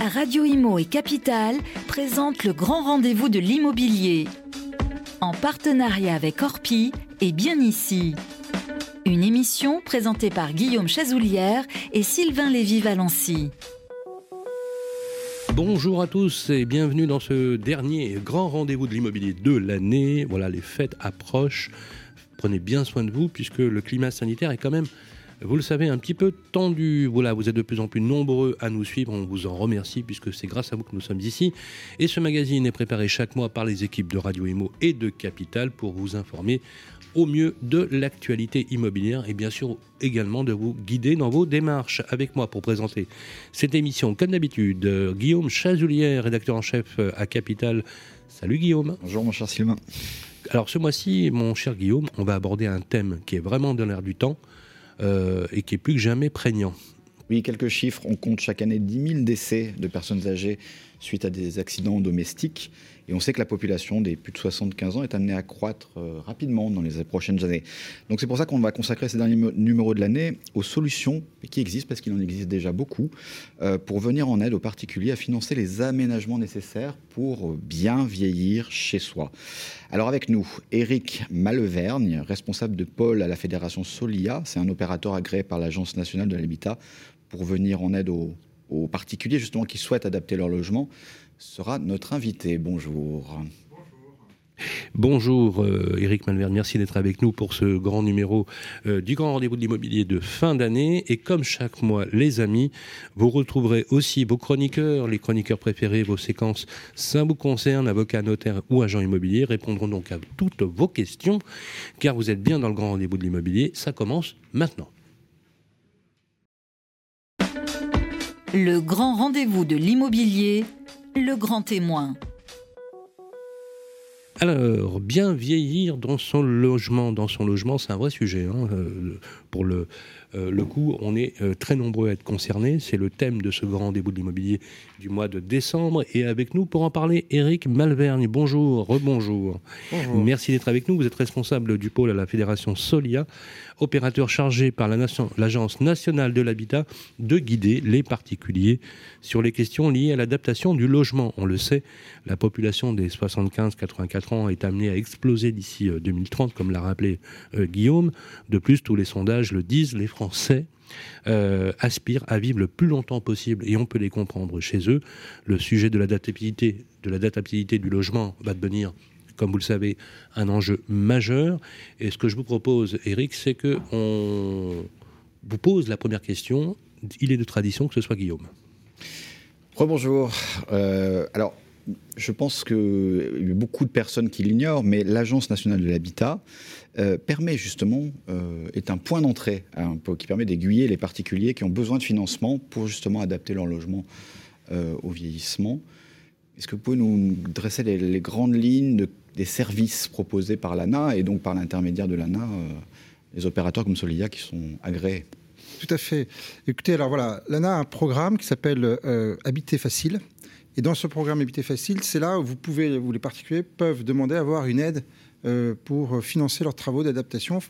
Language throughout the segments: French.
Radio Imo et Capital présentent le grand rendez-vous de l'immobilier. En partenariat avec Orpi et Bien Ici. Une émission présentée par Guillaume Chazoulière et Sylvain Lévy-Valency. Bonjour à tous et bienvenue dans ce dernier grand rendez-vous de l'immobilier de l'année. Voilà, les fêtes approchent. Prenez bien soin de vous puisque le climat sanitaire est quand même vous le savez, un petit peu tendu. Voilà, vous êtes de plus en plus nombreux à nous suivre. On vous en remercie puisque c'est grâce à vous que nous sommes ici. Et ce magazine est préparé chaque mois par les équipes de Radio Imo et de Capital pour vous informer au mieux de l'actualité immobilière et bien sûr également de vous guider dans vos démarches. Avec moi pour présenter cette émission, comme d'habitude, Guillaume Chazoulière, rédacteur en chef à Capital. Salut Guillaume. Bonjour mon cher Sylvain. Alors ce mois-ci, mon cher Guillaume, on va aborder un thème qui est vraiment dans l'air du temps. Euh, et qui est plus que jamais prégnant. Oui, quelques chiffres. On compte chaque année 10 000 décès de personnes âgées suite à des accidents domestiques. Et on sait que la population des plus de 75 ans est amenée à croître euh, rapidement dans les prochaines années. Donc c'est pour ça qu'on va consacrer ces derniers numéros de l'année aux solutions qui existent, parce qu'il en existe déjà beaucoup, euh, pour venir en aide aux particuliers à financer les aménagements nécessaires pour bien vieillir chez soi. Alors avec nous, Eric Malevergne, responsable de pôle à la fédération Solia, c'est un opérateur agréé par l'Agence nationale de l'habitat pour venir en aide aux particuliers justement qui souhaitent adapter leur logement sera notre invité. Bonjour. Bonjour Eric euh, Malverne, merci d'être avec nous pour ce grand numéro euh, du grand rendez-vous de l'immobilier de fin d'année. Et comme chaque mois, les amis, vous retrouverez aussi vos chroniqueurs, les chroniqueurs préférés, vos séquences, ça vous concerne, avocat, notaire ou agent immobilier, répondront donc à toutes vos questions, car vous êtes bien dans le grand rendez-vous de l'immobilier. Ça commence maintenant. Le grand rendez-vous de l'immobilier le grand témoin. Alors, bien vieillir dans son logement, dans son logement, c'est un vrai sujet. Hein, euh, pour le, euh, le coup, on est euh, très nombreux à être concernés. C'est le thème de ce grand rendez-vous de l'immobilier du mois de décembre. Et avec nous, pour en parler, Eric Malvergne. Bonjour, rebonjour. Merci d'être avec nous. Vous êtes responsable du pôle à la Fédération Solia, opérateur chargé par l'Agence nationale de l'habitat de guider les particuliers sur les questions liées à l'adaptation du logement. On le sait, la population des 75-84 ans est amenée à exploser d'ici 2030, euh, comme l'a rappelé Guillaume. De plus, tous les sondages le disent, les Français euh, aspirent à vivre le plus longtemps possible et on peut les comprendre chez eux. Le sujet de l'adaptabilité, de du logement va devenir comme vous le savez, un enjeu majeur. Et ce que je vous propose, Eric, c'est que on vous pose la première question. Il est de tradition que ce soit Guillaume. Rebonjour. Euh, alors, je pense qu'il y a beaucoup de personnes qui l'ignorent, mais l'Agence nationale de l'habitat euh, permet justement, euh, est un point d'entrée qui permet d'aiguiller les particuliers qui ont besoin de financement pour justement adapter leur logement euh, au vieillissement. Est-ce que vous pouvez nous dresser les, grandes lignes des services proposés par l'ANA et donc par l'intermédiaire de l'ANA, les opérateurs comme Solidia qui sont agréés? Tout à fait. Écoutez, alors voilà, l'ANA a un programme qui s'appelle Habiter Facile. Et dans ce programme Habiter Facile, c'est là où vous pouvez, où les particuliers peuvent demander à avoir une aide pour financer leurs travaux d'adaptation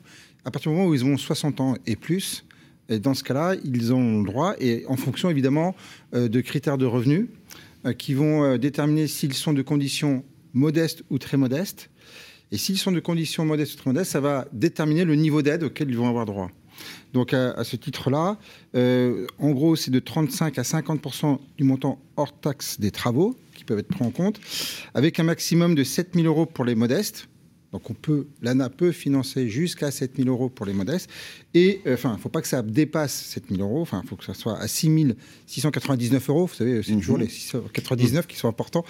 à partir du moment où ils ont 60 ans et plus. Dans ce cas-là, ils ont le droit, et en fonction évidemment euh, de critères de revenus euh, qui vont déterminer s'ils sont de conditions modestes ou très modestes. Et s'ils sont de conditions modestes ou très modestes, ça va déterminer le niveau d'aide auquel ils vont avoir droit. Donc à, ce titre-là, en gros, c'est de 35 à 50 du montant hors taxe des travaux qui peuvent être pris en compte, avec un maximum de 7 000 euros pour les modestes, donc on peut, l'ANA peut financer jusqu'à 7 000 euros pour les modestes. Et euh, enfin, il ne faut pas que ça dépasse 7 000 euros. Enfin, il faut que ça soit à 6 699 euros. Vous savez, c'est toujours mhm. les 699 qui sont importants.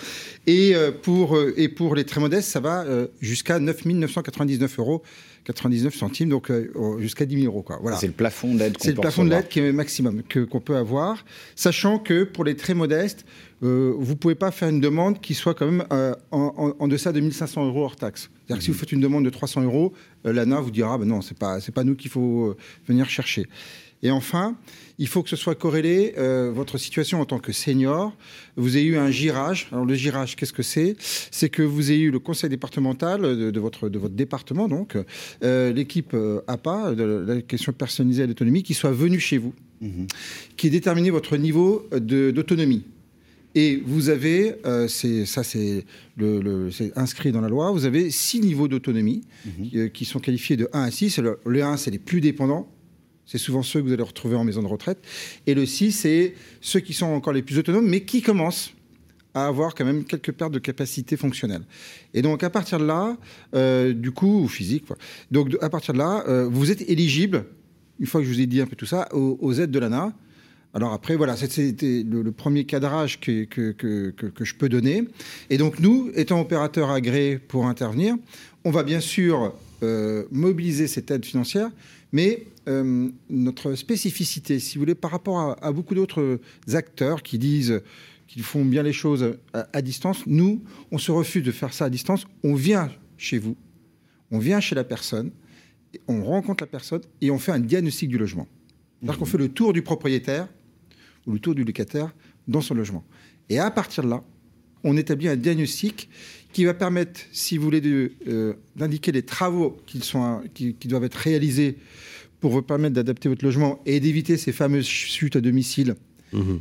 Et, euh, pour, euh, et pour les très modestes, ça va jusqu'à 9 999 euros. 99 centimes, donc jusqu'à 10 000 euros. Voilà. C'est le plafond d'aide C'est le plafond de l'aide qui est maximum qu'on peut avoir, sachant que pour les très modestes, euh, vous ne pouvez pas faire une demande qui soit quand même euh, en, en, deçà de 1500 euros hors taxe. C'est-à-dire que si vous faites une demande de 300 euros, euh, l'ANA vous dira, ben non, ce n'est pas, pas nous qu'il faut venir chercher. Et enfin, il faut que ce soit corrélé, votre situation en tant que senior. Vous avez eu un girage. Alors le girage, qu'est-ce que c'est? C'est que vous ayez eu le conseil départemental de, votre, de votre département, donc l'équipe APA, de la question personnalisée à l'autonomie, qui soit venue chez vous, mmh qui ait déterminé votre niveau d'autonomie. Et vous avez, euh, ça c'est le, inscrit dans la loi, vous avez six niveaux d'autonomie mhm. qui, sont qualifiés de 1 à 6. Le, le 1, c'est les plus dépendants. C'est souvent ceux que vous allez retrouver en maison de retraite. Et le 6, c'est ceux qui sont encore les plus autonomes, mais qui commencent à avoir quand même quelques pertes de capacité fonctionnelle. Et donc à partir de là, euh, du coup, ou physique, donc à partir de là, euh, vous êtes éligible, une fois que je vous ai dit un peu tout ça, aux, aides de l'ANA. Alors après, voilà, c'était le, premier cadrage que, que, que, que, je peux donner. Et donc nous, étant opérateurs agréés pour intervenir, on va bien sûr euh, mobiliser cette aide financière, mais notre spécificité, si vous voulez, par rapport à, à beaucoup d'autres acteurs qui disent qu'ils font bien les choses à, distance. Nous, on se refuse de faire ça à distance. On vient chez vous, on vient chez la personne, on rencontre la personne et on fait un diagnostic du logement. C'est-à-dire qu'on fait le tour du propriétaire ou le tour du locataire dans son logement. Et à partir de là, on établit un diagnostic qui va permettre, si vous voulez, euh, d'indiquer les travaux qui, sont, qui, qui, doivent être réalisés pour vous permettre d'adapter votre logement et d'éviter ces fameuses chutes à domicile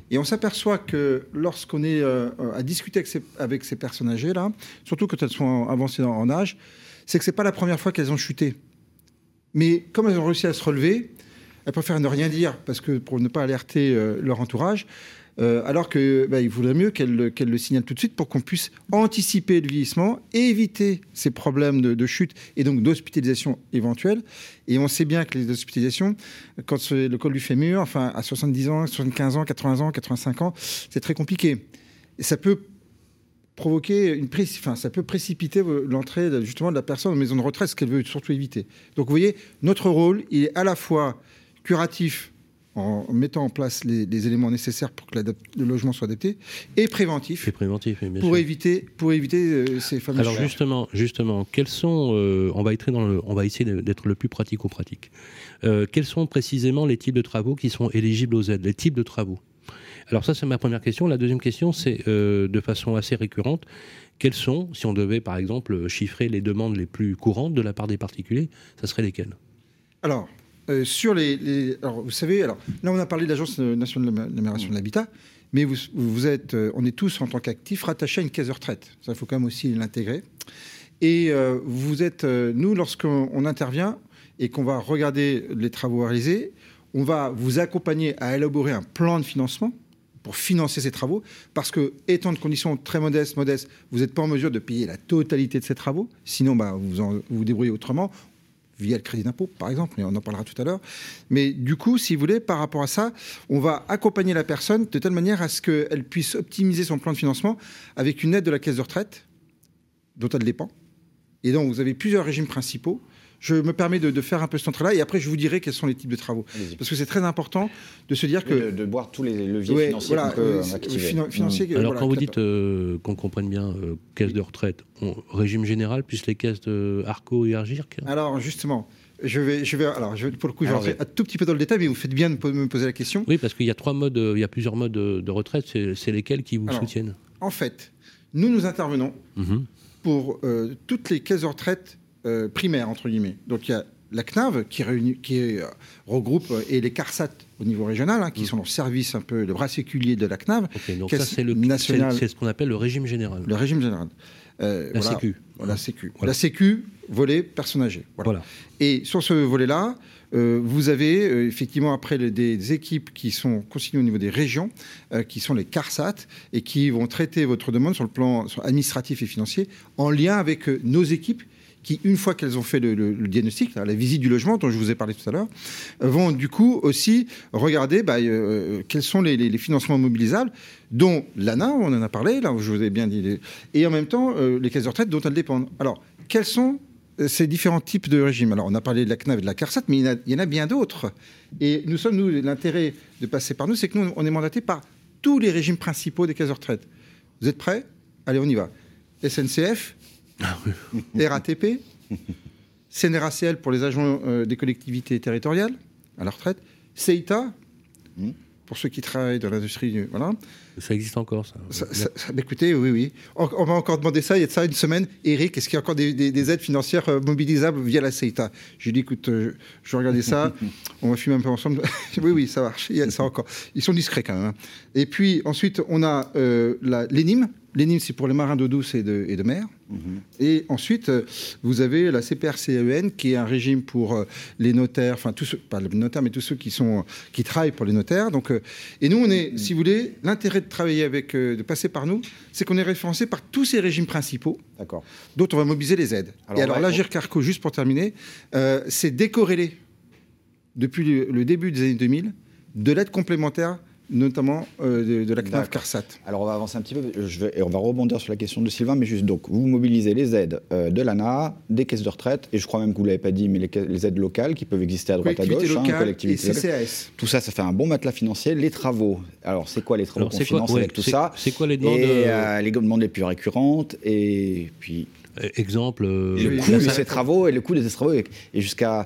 et on s'aperçoit que lorsqu'on est euh, à discuter avec ces, personnes âgées-là, surtout quand elles sont avancées en âge, c'est que ce n'est pas la première fois qu'elles ont chuté. Mais comme elles ont réussi à se relever, elles préfèrent ne rien dire parce que pour ne pas alerter euh, leur entourage. Euh, alors qu'il bah, vaudrait mieux qu'elle le signale tout de suite pour qu'on puisse anticiper le vieillissement éviter ces problèmes de, chute et donc d'hospitalisation éventuelle. Et on sait bien que les hospitalisations, quand le col du fémur, enfin à 70 ans, 75 ans, 80 ans, 85 ans, c'est très compliqué. Et ça peut provoquer une enfin, ça peut précipiter l'entrée justement de la personne en maison de retraite, ce qu'elle veut surtout éviter. Donc vous voyez, notre rôle, il est à la fois curatif en mettant en place les, éléments nécessaires pour que le logement soit adapté, et préventif, et préventif pour, éviter, pour éviter euh, ces fameux Alors justement, justement, quels sont, euh, on, va dans le, on va essayer d'être le plus pratico-pratique. Euh, quels sont précisément les types de travaux qui sont éligibles aux aides, les types de travaux? Alors ça, c'est ma première question. La deuxième question, c'est de façon assez récurrente, quels sont, si on devait par exemple chiffrer les demandes les plus courantes de la part des particuliers, ça serait lesquelles? Alors, euh, sur les, alors, vous savez, alors là, on a parlé de l'Agence nationale de l'amélioration de l'habitat, mais vous, êtes, euh, on est tous en tant qu'actifs rattachés à une caisse retraite. Ça, il faut quand même aussi l'intégrer. Et euh, vous êtes, nous, lorsqu'on intervient et qu'on va regarder les travaux réalisés, on va vous accompagner à élaborer un plan de financement pour financer ces travaux, parce que, étant de conditions très modestes, modestes, vous n'êtes pas en mesure de payer la totalité de ces travaux, sinon bah, vous vous débrouillez autrement via le crédit d'impôt, par exemple, et on en parlera tout à l'heure. Mais du coup, si vous voulez, par rapport à ça, on va accompagner la personne de telle manière à ce qu'elle puisse optimiser son plan de financement avec une aide de la caisse de retraite, dont elle dépend. Et donc, vous avez plusieurs régimes principaux je me permets de, faire un peu ce centre-là et après je vous dirai quels sont les types de travaux. Parce que c'est très important de se dire que. De, boire tous les leviers financiers qu'on peut activer. Alors quand vous dites euh, qu'on comprenne bien euh, caisse de retraite, régime général plus les caisses de Arco et Argirc? Alors justement. Je vais, je vais, alors je, pour le coup, je vais rentrer un tout petit peu dans le détail, mais vous faites bien de me poser la question. Oui, parce qu'il y a trois modes, il y a plusieurs modes de, retraite. C'est lesquels qui vous soutiennent? En fait, nous, nous intervenons mhm. pour euh, toutes les caisses de retraite euh, primaire, entre guillemets. Donc il y a la CNAV qui, réunit, qui euh, regroupe euh, et les CARSAT au niveau régional, hein, qui mm. sont le service un peu, le bras séculier de la CNAV. donc ça c'est le national... c'est ce qu'on appelle le régime général. Le régime général. la Sécu. La Sécu. La Sécu, volet personnes âgées. Voilà. Et sur ce volet-là, vous avez effectivement après des équipes qui sont consignées au niveau des régions, qui sont les CARSAT, et qui vont traiter votre demande sur le plan administratif et financier en lien avec nos équipes qui, une fois qu'elles ont fait le, diagnostic, la visite du logement dont je vous ai parlé tout à l'heure, euh, vont du coup aussi regarder bah, euh, quels sont les, financements mobilisables, dont l'ANA, on en a parlé, là, je vous ai bien dit, et en même temps euh, les caisses de retraite dont elles dépendent. Alors, quels sont ces différents types de régimes? Alors, on a parlé de la CNAV et de la CARSAT, mais il y en a, bien d'autres. Et nous sommes, nous, l'intérêt de passer par nous, c'est que nous, on est mandaté par tous les régimes principaux des caisses de retraite. Vous êtes prêts? Allez, on y va. SNCF, RATP, CNRACL pour les agents euh, des collectivités territoriales à la retraite, CEITA, hmm. pour ceux qui travaillent dans l'industrie. Voilà. Ça existe encore, ça. écoutez, oui, oui. On, m'a encore demandé ça il y a de ça une semaine. Eric, est-ce qu'il y a encore des, aides financières euh, mobilisables via la CETA J'ai dit, écoute, euh, je vais regarder ça. on va fumer un peu ensemble. oui, oui, ça marche. Il y a ça encore. Ils sont discrets quand même. Hein. Et puis ensuite, on a euh, l'ENIM, L'ENIM, c'est pour les marins d'eau douce et de, et de mer. Mhm. Et ensuite, euh, vous avez la CPRCEN, qui est un régime pour euh, les notaires, enfin, tous ceux, pas les notaires, mais tous ceux qui, sont, qui travaillent pour les notaires. Donc, euh, et nous, on est, si vous voulez, l'intérêt de travailler avec, de passer par nous, c'est qu'on est référencé par tous ces régimes principaux, dont on va mobiliser les aides. et alors, l'Agir Carco, juste pour terminer, c'est décorrélé depuis le début des années 2000 de l'aide complémentaire notamment euh, de, la CNAF CARSAT. Alors on va avancer un petit peu je vais, et on va rebondir sur la question de Sylvain, mais juste donc, vous mobilisez les aides euh, de l'ANA, des caisses de retraite, et je crois même que vous ne l'avez pas dit, mais les, aides locales qui peuvent exister à droite à gauche, hein, collectivités et CCAS. Tout ça, ça fait un bon matelas financier. Les travaux, alors c'est quoi les travaux qu'on finance avec tout ça C'est quoi les demandes et, euh, Les demandes les plus récurrentes, et puis... Exemple... le coût de ces travaux, et le coût de ces travaux, et jusqu'à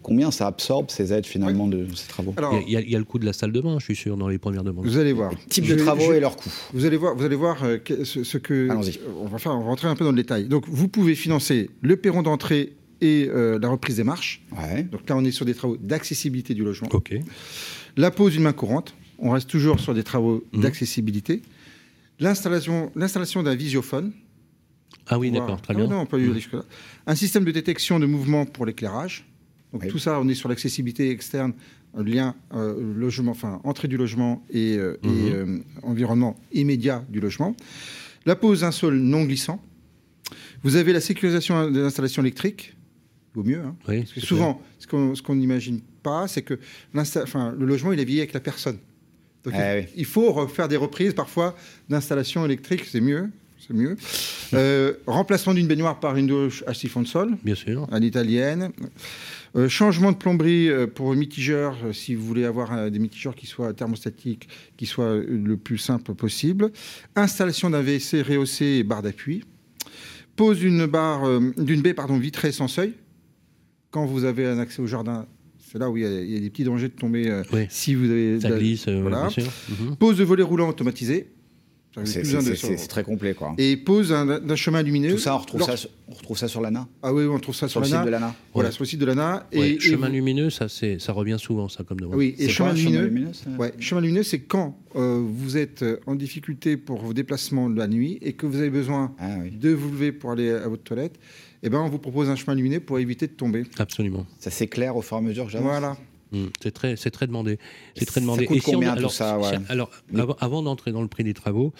combien ça absorbe ces aides finalement de ces travaux il, y a, le coût de la salle de bain, je suis sûr, dans les premières demandes. Vous allez voir. type de travaux et leur coût. Vous allez voir, vous allez voir euh, ce, que. Allons-y. On va faire, rentrer un peu dans le détail. Donc, vous pouvez financer le perron d'entrée et euh, la reprise des marches. Donc là, on est sur des travaux d'accessibilité du logement. Ok. La pose d'une main courante. On reste toujours sur des travaux mmh. d'accessibilité. L'installation, l'installation d'un visiophone. Ah oui, d'accord, très bien. Non, pas mmh. Un système de détection de mouvement pour l'éclairage. Donc tout ça, on est sur l'accessibilité externe, lien euh, logement, enfin entrée du logement et, euh, mhm. euh, environnement immédiat du logement. La pose d'un sol non glissant. Vous avez la sécurisation de l'installation électrique. Vaut mieux. Hein. Parce que souvent, ce qu'on n'imagine pas, c'est que le logement, il est vieilli avec la personne. Donc ah il, faut refaire des reprises parfois d'installation électrique, c'est mieux c'est mieux. remplacement d'une baignoire par une douche à siphon de sol. Bien sûr. À l'italienne. Euh, changement de plomberie euh, pour mitigeurs, euh, si vous voulez avoir des mitigeurs qui soient thermostatiques, qui soient le plus simple possible. Installation d'un WC rehaussé et barre d'appui. Pose d'une barre, d'une baie pardon, vitrée sans seuil. Quand vous avez un accès au jardin, c'est là où il y, a, des petits dangers de tomber si vous avez. Ça glisse, voilà. Mhm. Pose de volet roulant automatisé. C'est très complet, quoi. Et pose d'un chemin lumineux. Tout ça, on retrouve, ça, on retrouve ça sur l'ANA Ah oui, on trouve ça sur, le site de l'ANA. Voilà, sur le site de l'ANA. et, chemin lumineux, ça, ça revient souvent, ça, comme demande. Oui, et chemin lumineux, ouais, chemin lumineux, c'est quand euh, vous êtes en difficulté pour vos déplacements de la nuit et que vous avez besoin ah de vous lever pour aller à votre toilette. Eh ben, on vous propose un chemin lumineux pour éviter de tomber. Absolument. Ça s'éclaire au fur et à mesure que j'avance. Voilà. Mmh, c'est très, c'est très demandé. C'est très demandé. Ça coûte combien tout ça Alors, avant d'entrer dans le prix des travaux,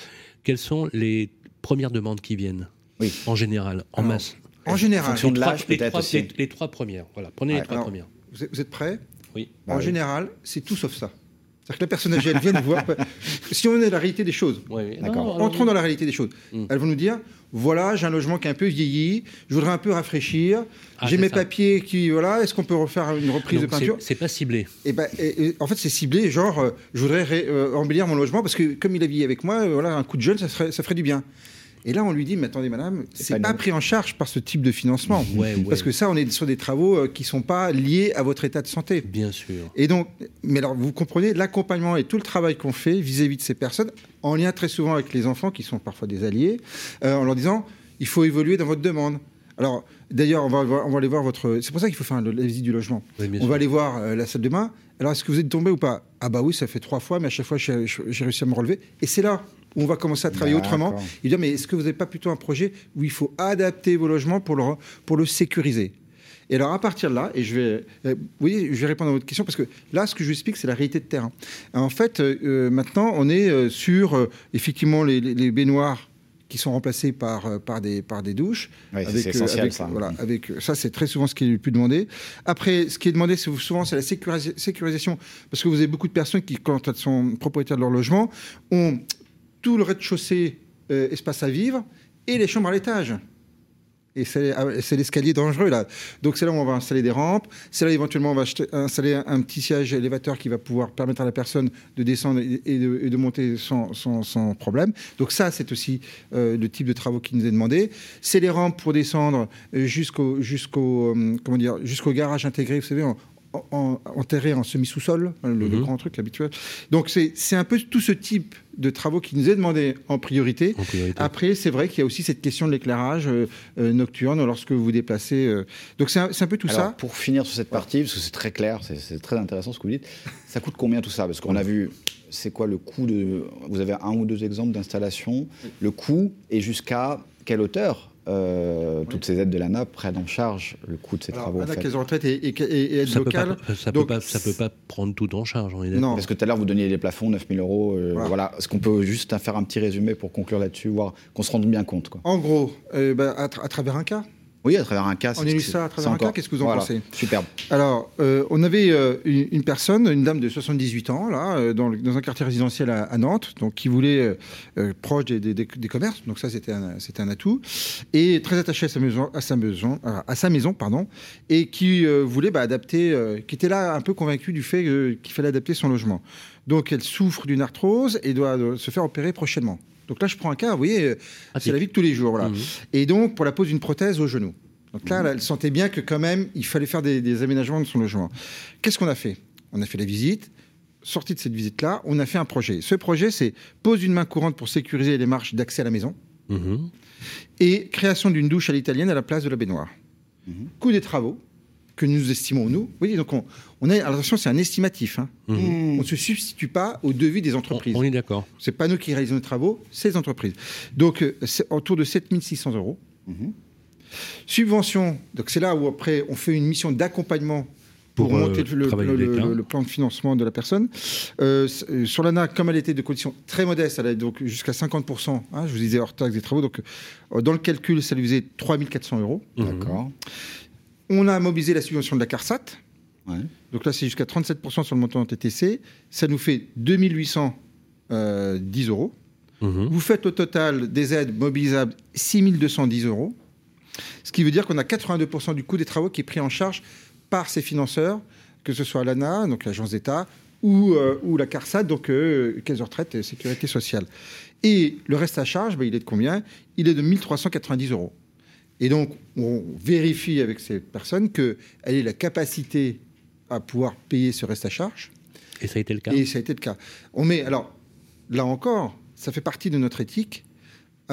quelles sont les premières demandes qui viennent oui. En général, en masse En général. En de l'âge, peut-être aussi. Les, trois premières. Voilà, prenez les trois premières. Vous êtes, prêts? Oui. en général, c'est tout sauf ça. C'est-à-dire que la personne âgée, elle vient nous voir. Si on est dans la réalité des choses, oui, entrons dans la réalité des choses. Hmm. Elles vont nous dire voilà, j'ai un logement qui est un peu vieilli, je voudrais un peu rafraîchir, ah, j'ai mes papiers qui. Voilà, est-ce qu'on peut refaire une reprise de peinture C'est pas ciblé. Et ben, en fait, c'est ciblé, genre, euh, je voudrais euh, embellir mon logement parce que comme il a vieilli avec moi, euh, voilà, un coup de jeune, ça, ça ferait du bien. Et là, on lui dit, mais attendez, madame, c'est pas, pas pris en charge par ce type de financement. Parce que ça, on est sur des travaux euh, qui sont pas liés à votre état de santé. Bien sûr. Et donc, mais alors, vous comprenez, l'accompagnement et tout le travail qu'on fait vis-à-vis de ces personnes, en lien très souvent avec les enfants, qui sont parfois des alliés, euh, en leur disant, il faut évoluer dans votre demande. Alors, d'ailleurs, on va, on va aller voir votre. C'est pour ça qu'il faut faire la visite du logement. on va aller voir euh, la salle de bain. Alors, est-ce que vous êtes tombé ou pas? Ah, bah oui, ça fait trois fois, mais à chaque fois, j'ai réussi à me relever. Et c'est là on va commencer à travailler autrement. Il dit, mais est-ce que vous n'avez pas plutôt un projet où il faut adapter vos logements pour le, pour le sécuriser? Et alors à partir de là, et je vais, euh, oui, je vais répondre à votre question parce que là, ce que je vous explique, c'est la réalité de terrain. En fait, euh, maintenant, on est sur effectivement les, les, baignoires qui sont remplacés par, par, des, par des douches. Oui, c'est essentiel, ça. Voilà, avec, ça, c'est très souvent ce qui est le plus demandé. Après, ce qui est demandé souvent, c'est la sécurisation, parce que vous avez beaucoup de personnes qui, quand elles sont propriétaires de leur logement, ont tout le rez-de-chaussée euh, espace à vivre et les chambres à l'étage. Et ah, c'est l'escalier dangereux là. Donc c'est là où on va installer des rampes. C'est là éventuellement on va installer un, petit siège élévateur qui va pouvoir permettre à la personne de descendre et de, monter sans, sans, problème. Donc ça c'est aussi euh, le type de travaux qui nous est demandé. C'est les rampes pour descendre jusqu'au jusqu'au euh, comment dire jusqu'au garage intégré. Vous savez, enterré en semi-sous-sol, hein, le, Mhm. grand truc habituel. Donc c'est c'est un peu tout ce type de travaux qui nous est demandé en priorité. En priorité. Après, c'est vrai qu'il y a aussi cette question de l'éclairage euh, euh, nocturne lorsque vous vous déplacez. euh. Donc c'est un, c'est un peu tout Alors, ça. Pour finir sur cette partie, parce que c'est très clair, c'est- c'est très intéressant ce que vous dites, ça coûte combien tout ça? Parce qu'on a vu, c'est quoi le coût de. Vous avez un ou deux exemples d'installation, le coût et jusqu'à quelle hauteur? Euh, toutes ces aides de l'ANA prennent en charge le coût de ces Alors, travaux en Anna, fait Caisse de retraite et, et, et- aide ça peut locale. pas, ça Donc, peut pas, ça peut pas prendre tout en charge. On est. Non. Parce que tout à l'heure, vous donniez les plafonds, 9000 euros. euh, Voilà. voilà. Est-ce qu'on peut juste faire un petit résumé pour conclure là-dessus, voir qu'on se rende bien compte quoi? En gros, euh, bah, à, tra- à travers un cas. Oui, à travers un cas. On a lu ça à travers un cas, qu'est-ce que vous en voilà. pensez Superbe. Alors, euh, on avait euh, une, personne, une dame de 78 ans, là, euh, dans, le- dans un quartier résidentiel à, à Nantes, donc qui voulait euh, proche des, des- des- des commerces, donc ça c'était un, atout, et très attachée à sa maison, à sa maison, à, sa maison, pardon, et qui voulait bah, adapter, qui était là un peu convaincue du fait qu'il fallait adapter son logement. Donc elle souffre d'une arthrose et doit se faire opérer prochainement. Donc là, je prends un cas, vous voyez, euh, c'est la vie de tous les jours, voilà. Mhm. Et donc, pour la pose d'une prothèse au genou. Donc là, elle sentait bien que quand même, il fallait faire des, des aménagements de son logement. Qu'est-ce qu'on a fait? On a fait la visite. Sorti de cette visite-là, on a fait un projet. Ce projet, c'est pose d'une main courante pour sécuriser les marches d'accès à la maison Mhm. et création d'une douche à l'italienne à la place de la baignoire. Coût des travaux que nous estimons, nous. Vous voyez, donc on, on est, alors attention, c'est un estimatif. hein. Mhm. On ne se substitue pas au devis des On, entreprises. on est d'accord. C'est pas nous qui réalisons les travaux, c'est les entreprises. Donc, euh, c'est autour de 7600 euros. Mhm. Subvention, donc c'est là où après on fait une mission d'accompagnement pour, Pour, euh, monter le, travailler le- l'État. le- le plan de financement de la personne. Euh, euh, sur l'ANA, comme elle était de conditions très modestes, elle est donc jusqu'à 50%, hein, je vous disais hors taxe des travaux, donc euh, dans le calcul, ça lui faisait 3400 euros. D'accord. On a mobilisé la subvention de la CARSAT, Ouais. donc là c'est jusqu'à 37% sur le montant TTC, ça nous fait 2810 euros. Mhm. Vous faites au total des aides mobilisables 6210 euros, ce qui veut dire qu'on a 82% du coût des travaux qui est pris en charge par ces financeurs, que ce soit l'ANA, donc l'agence d'État, ou, euh, ou la CARSAT, donc euh, Caisse de retraite et sécurité sociale. Et le reste à charge, ben, il est de combien? Il est de 1390 euros. Et donc, on vérifie avec ces personnes qu'elle ait la capacité à pouvoir payer ce reste à charge. Et ça a été le cas. Et ça a été le cas. On met, alors, là encore, ça fait partie de notre éthique.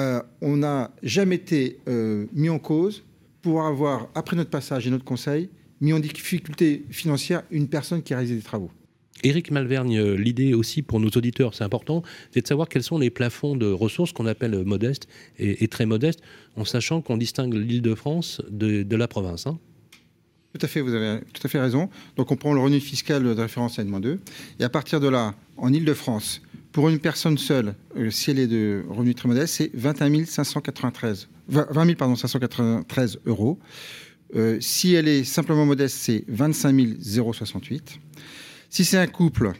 Euh, on n'a jamais été euh, mis en cause pour avoir, après notre passage et notre conseil, mis en difficulté financière une personne qui a réalisé des travaux. Éric Malvergne, euh, l'idée aussi pour nos auditeurs, c'est important, c'est de savoir quels sont les plafonds de ressources qu'on appelle modestes et, très modestes, en sachant qu'on distingue l'Île-de-France de, de la province. hein. Tout à fait, vous avez tout à fait raison. Donc on prend le revenu fiscal de référence à 2 Et à partir de là, en Ile-de-France, pour une personne seule, euh, si elle est de revenu très modeste, c'est 21 593, 20 000 pardon, 593 euros. Euh, si elle est simplement modeste, c'est 25 068. Si c'est un couple,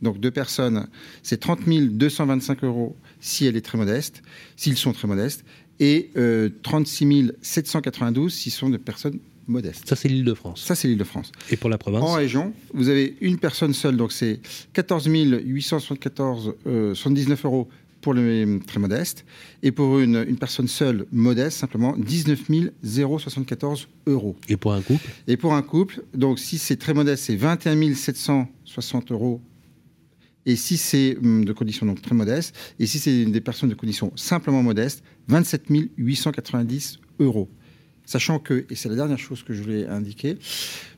donc deux personnes, c'est 30 225 euros si elle est très modeste, s'ils sont très modestes, et euh, 36 792 s'ils sont des personnes modestes. Ça, c'est l'Île-de-France. Ça, c'est l'Île-de-France. Et pour la province En région, vous avez une personne seule, donc c'est 14 874 euh, 79 euros pour les très modestes, et pour une, une personne seule modeste, simplement 19 074 euros. Et pour un couple? Et pour un couple, donc si c'est très modeste, c'est 21 760 euros. Et si c'est hum, de conditions donc très modestes, et si c'est des personnes de conditions simplement modestes, 27 890 euros. Sachant que, et c'est la dernière chose que je voulais indiquer,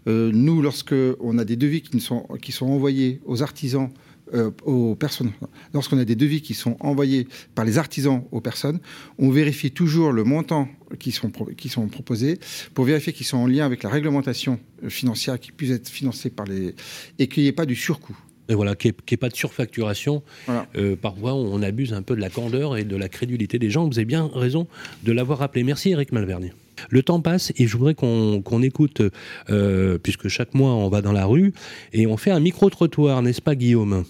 euh, nous, lorsque on a des devis qui, ne sont, qui sont envoyés aux artisans, euh, aux personnes, lorsqu'on a des devis qui sont envoyés par les artisans aux personnes, on vérifie toujours le montant qui sont, qui sont proposés pour vérifier qu'ils sont en lien avec la réglementation euh, financière qui puisse être financée par les. et qu'il n'y ait pas du surcoût. Et voilà, qu'il n'y ait, pas de surfacturation. Voilà. Euh, parfois, on abuse un peu de la candeur et de la crédulité des gens. Vous avez bien raison de l'avoir rappelé. Merci, Eric Malvergne. Le temps passe et je voudrais qu'on écoute, euh, puisque chaque mois on va dans la rue et on fait un micro-trottoir, n'est-ce pas, Guillaume?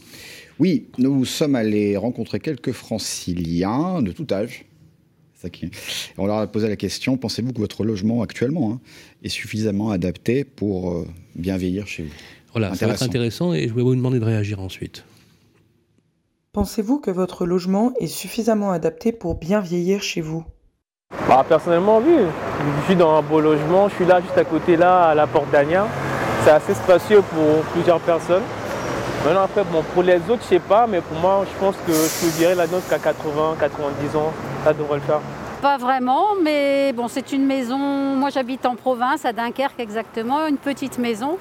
Oui, nous sommes allés rencontrer quelques franciliens de tout âge. C'est ça qui- On leur a posé la question pensez-vous que votre logement actuellement hein, est suffisamment adapté pour euh, bien vieillir chez vous? Voilà, ça va être intéressant et je vais vous demander de réagir ensuite. Pensez-vous que votre logement est suffisamment adapté pour bien vieillir chez vous? Bah, personnellement, oui. Je suis dans un beau logement, je suis là, juste à côté, là, à la porte d'Agna. c'est assez spacieux pour plusieurs personnes. Maintenant après, bon, pour les autres, je sais pas, mais pour moi, je pense que je virer la note qu'à 80, 90 ans, ça devrait le faire. Pas vraiment, mais bon, c'est une maison. Moi, j'habite en province, à Dunkerque exactement, une petite maison.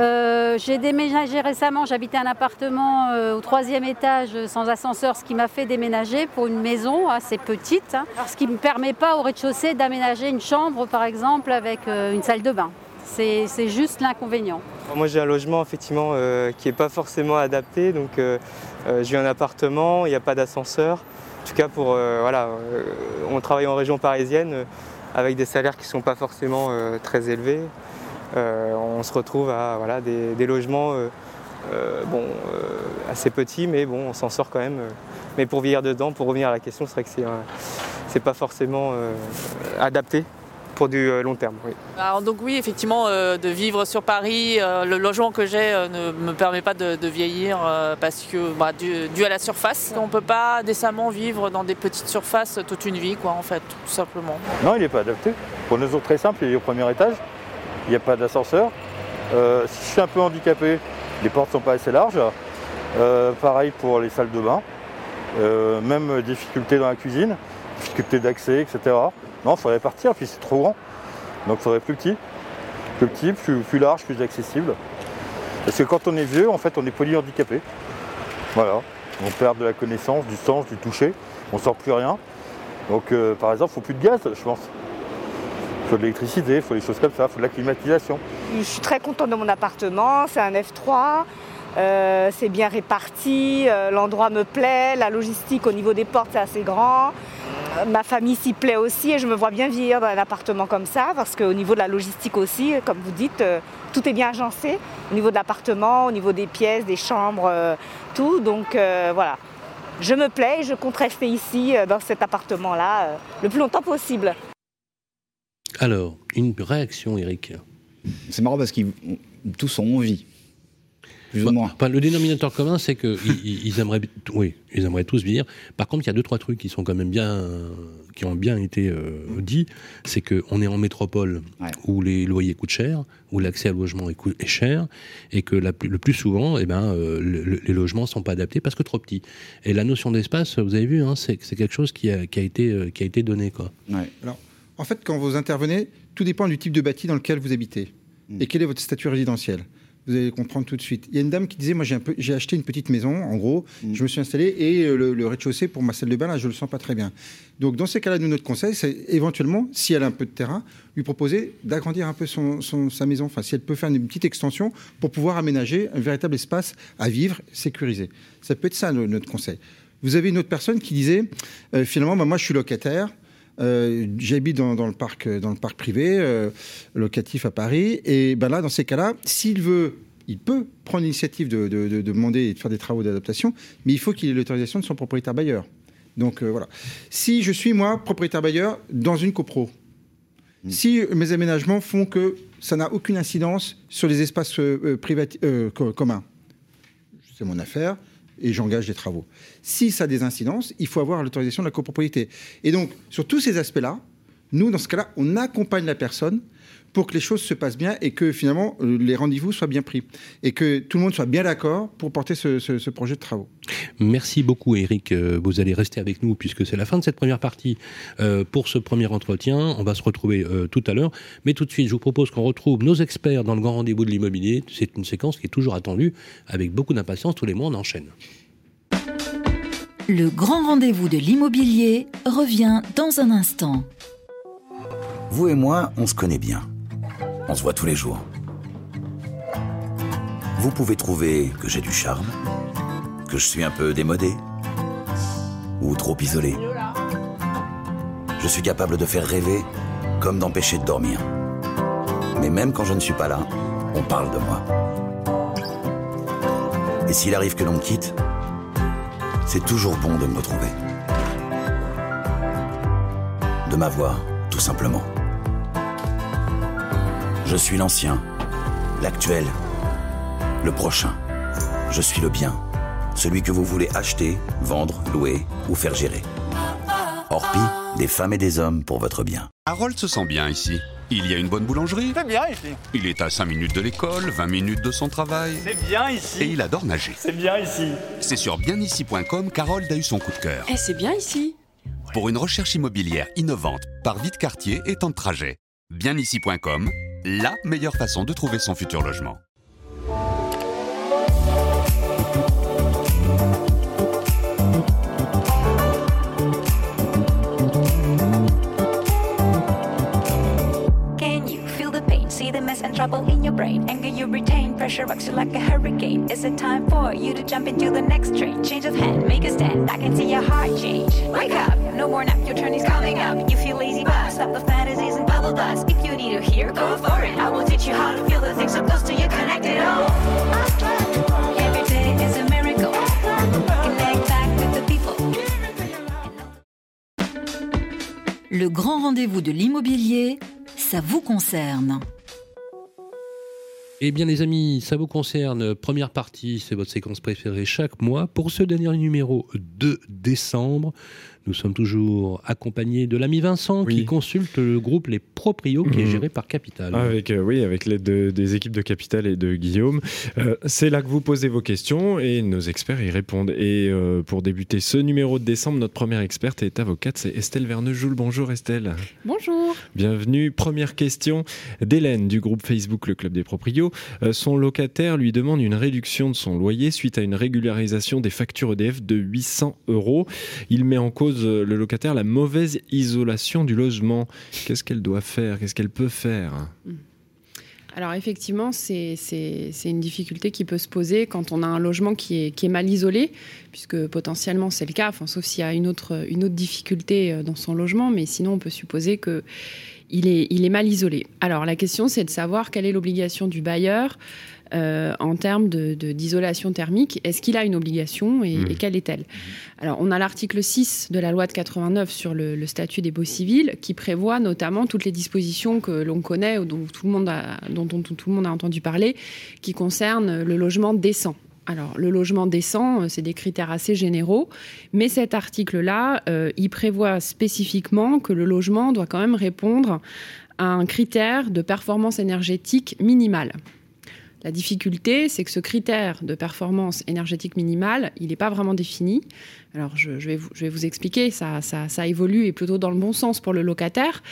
Euh, j'ai déménagé récemment, j'habitais un appartement euh, au troisième étage sans ascenseur, ce qui m'a fait déménager pour une maison assez petite, hein. ce qui ne me permet pas au rez-de-chaussée d'aménager une chambre par exemple avec euh, une salle de bain. C'est juste l'inconvénient. Moi j'ai un logement effectivement qui n'est pas forcément adapté, donc j'ai un appartement, il n'y a pas d'ascenseur. En tout cas pour voilà, on travaille en région parisienne avec des salaires qui ne sont pas forcément très élevés. Euh, on se retrouve à voilà, des, logements euh, euh, bon, assez petits, mais bon, on s'en sort quand même. Mais pour vieillir dedans, pour revenir à la question, c'est vrai que c'est, c'est pas forcément adapté pour du long terme. Alors donc oui, effectivement, de vivre sur Paris, le logement que j'ai ne me permet pas de, vieillir parce que bah, dû, à la surface, on ne peut pas décemment vivre dans des petites surfaces toute une vie, quoi, en fait, tout simplement. Non, il n'est pas adapté. Pour une raison très simple, il est au premier étage il n'y a pas d'ascenseur. Euh, si je suis un peu handicapé, les portes ne sont pas assez larges. Euh, pareil pour les salles de bain. Euh, même difficulté dans la cuisine, difficulté d'accès, etc. Non, il faudrait partir, puis c'est trop grand. Donc il faudrait plus petit. Plus petit, plus, large, plus accessible. Parce que quand on est vieux, en fait, on est polyhandicapé. Voilà. On perd de la connaissance, du sens, du toucher. On ne sent plus rien. Donc par exemple, il ne faut plus de gaz, je pense faut de l'électricité, il faut des choses comme ça, il faut de la climatisation. Je suis très contente de mon appartement, c'est un F3. Euh, c'est bien réparti, euh, l'endroit me plaît, la logistique au niveau des portes c'est assez grand. Euh, ma famille s'y plaît aussi et je me vois bien vieillir dans un appartement comme ça parce qu'au niveau de la logistique aussi, comme vous dites, tout est bien agencé au niveau de l'appartement, au niveau des pièces, des chambres, tout. Donc voilà, je me plais et je compte rester ici dans cet appartement-là le plus longtemps possible. Alors, une réaction, Eric C'est marrant parce qu'ils tous ont envie. Plus ou bah, moins. le dénominateur commun, c'est qu'ils ils aimeraient, oui, ils aimeraient tous vivre. Par contre, il y a deux trois trucs qui sont quand même bien, qui ont bien été euh, dits. C'est qu'on est en métropole où les loyers coûtent cher, où l'accès au logement est, cher, et que le plus souvent, eh ben, euh, les logements sont pas adaptés parce que trop petits. Et la notion d'espace, vous avez vu, hein, c'est quelque chose qui a, été, euh, qui a été donné, quoi. Alors, en fait, quand vous intervenez, tout dépend du type de bâti dans lequel vous habitez mm. et quel est votre statut résidentiel. Vous allez comprendre tout de suite. Il y a une dame qui disait, moi j'ai acheté une petite maison, en gros, mm. je me suis installé et euh, le, rez-de-chaussée pour ma salle de bain, là, je le sens pas très bien. Donc dans ces cas-là, nous, notre conseil, c'est éventuellement, si elle a un peu de terrain, lui proposer d'agrandir un peu sa maison, enfin si elle peut faire une petite extension pour pouvoir aménager un véritable espace à vivre, sécurisé. Ça peut être ça notre conseil. Vous avez une autre personne qui disait, euh, finalement, bah, moi je suis locataire, euh, j'habite dans, le parc, dans le parc privé, euh, locatif à Paris. Et ben là, dans ces cas-là, s'il veut, il peut prendre l'initiative de, demander et de faire des travaux d'adaptation, mais il faut qu'il ait l'autorisation de son propriétaire bailleur. Donc euh, voilà. Si je suis, moi, propriétaire bailleur dans une copro, mmh. si mes aménagements font que ça n'a aucune incidence sur les espaces communs, c'est mon affaire et j'engage des travaux. Si ça a des incidences, il faut avoir l'autorisation de la copropriété. Et donc, sur tous ces aspects-là, nous, dans ce cas-là, on accompagne la personne pour que les choses se passent bien et que finalement euh, les rendez-vous soient bien pris et que tout le monde soit bien d'accord pour porter ce, projet de travaux. Merci beaucoup Eric, euh, vous allez rester avec nous puisque c'est la fin de cette première partie euh, pour ce premier entretien. On va se retrouver tout à l'heure, mais tout de suite je vous propose qu'on retrouve nos experts dans le grand rendez-vous de l'immobilier. C'est une séquence qui est toujours attendue avec beaucoup d'impatience. Tous les mois on enchaîne. Le grand rendez-vous de l'immobilier revient dans un instant. Vous et moi, on se connaît bien. On se voit tous les jours. Vous pouvez trouver que j'ai du charme, que je suis un peu démodé ou trop isolé. Je suis capable de faire rêver comme d'empêcher de dormir. Mais même quand je ne suis pas là, on parle de moi. Et s'il arrive que l'on me quitte, c'est toujours bon de me retrouver. De m'avoir, tout simplement. Je suis l'ancien, l'actuel, le prochain. Je suis le bien, celui que vous voulez acheter, vendre, louer ou faire gérer. Orpi, des femmes et des hommes pour votre bien. Harold se sent bien ici. Il y a une bonne boulangerie. C'est bien ici. Il est à 5 minutes de l'école, 20 minutes de son travail. C'est bien ici. Et il adore nager. C'est bien ici. C'est sur bienici.com qu'Harold a eu son coup de cœur. Eh, c'est bien ici. Pour une recherche immobilière innovante, par vite quartier et temps de trajet. Bienici.com, la meilleure façon de trouver son futur logement. Can you feel the pain? See the mess and trouble in your brain. Anger you retain, pressure rocks you like a hurricane. Is it time for you to jump into the next train? Change of hand, make a stand. I can see your heart change. Wake up, no more nap, your turn is coming up. You feel lazy, but stop the fantasies and bubble dust. If you need to hear, go for it. I will teach you how to feel the things so close to you, connected all. Every day is a miracle. Connect back with the people. Le grand rendez-vous de l'immobilier, ça vous concerne. Eh bien les amis, ça vous concerne. Première partie, c'est votre séquence préférée chaque mois. Pour ce dernier numéro de décembre, nous sommes toujours accompagnés de l'ami Vincent qui consulte le groupe Les Proprios qui est Mhm. géré par Capital. Avec, euh, oui, avec l'aide de- des équipes de Capital et de Guillaume. Euh, c'est là que vous posez vos questions et nos experts y répondent. Et euh, pour débuter ce numéro de décembre, notre première experte est avocate, c'est Estelle Vernejoul. Bonjour Estelle. Bonjour. Bienvenue. Première question d'Hélène du groupe Facebook Le Club des Proprios. Euh, son locataire lui demande une réduction de son loyer suite à une régularisation des factures EDF de 800 euros. Il met en cause euh, le locataire la mauvaise isolation du logement. Qu'est-ce qu'elle doit faire? Qu'est-ce qu'elle peut faire? Alors effectivement, c'est une difficulté qui peut se poser quand on a un logement qui est, mal isolé, puisque potentiellement c'est le cas, enfin, sauf s'il y a une autre, une autre difficulté euh, dans son logement, mais sinon on peut supposer que il est mal isolé. Alors la question c'est de savoir quelle est l'obligation du bailleur euh, en termes de- de- d'isolation thermique. Est-ce qu'il a une obligation et, et quelle est-elle Alors on a l'article 6 de la loi de 89 sur le, le statut des baux civils qui prévoit notamment toutes les dispositions que l'on connaît ou dont tout, le monde a, dont, dont tout le monde a entendu parler qui concernent le logement décent. Alors, le logement décent, euh, c'est des critères assez généraux, mais cet article-là, euh, il prévoit spécifiquement que le logement doit quand même répondre à un critère de performance énergétique minimale. La difficulté, c'est que ce critère de performance énergétique minimale, il n'est pas vraiment défini. Alors, je, je vais, vous, je vais vous expliquer, ça, ça, ça évolue et plutôt dans le bon sens pour le locataire.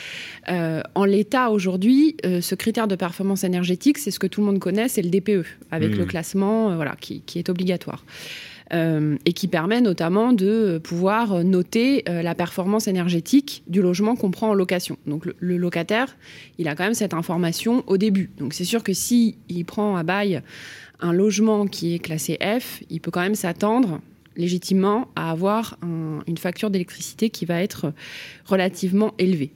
Euh, en l'état aujourd'hui, euh, ce critère de performance énergétique, c'est ce que tout le monde connaît, c'est le DPE, avec Mmh. le classement euh, voilà, qui, qui est obligatoire. Euh, et qui permet notamment de pouvoir noter euh, la performance énergétique du logement qu'on prend en location. Donc le, locataire, il a quand même cette information au début. Donc c'est sûr que si il prend à bail un logement qui est classé F, il peut quand même s'attendre légitimement à avoir un- une facture d'électricité qui va être relativement élevée.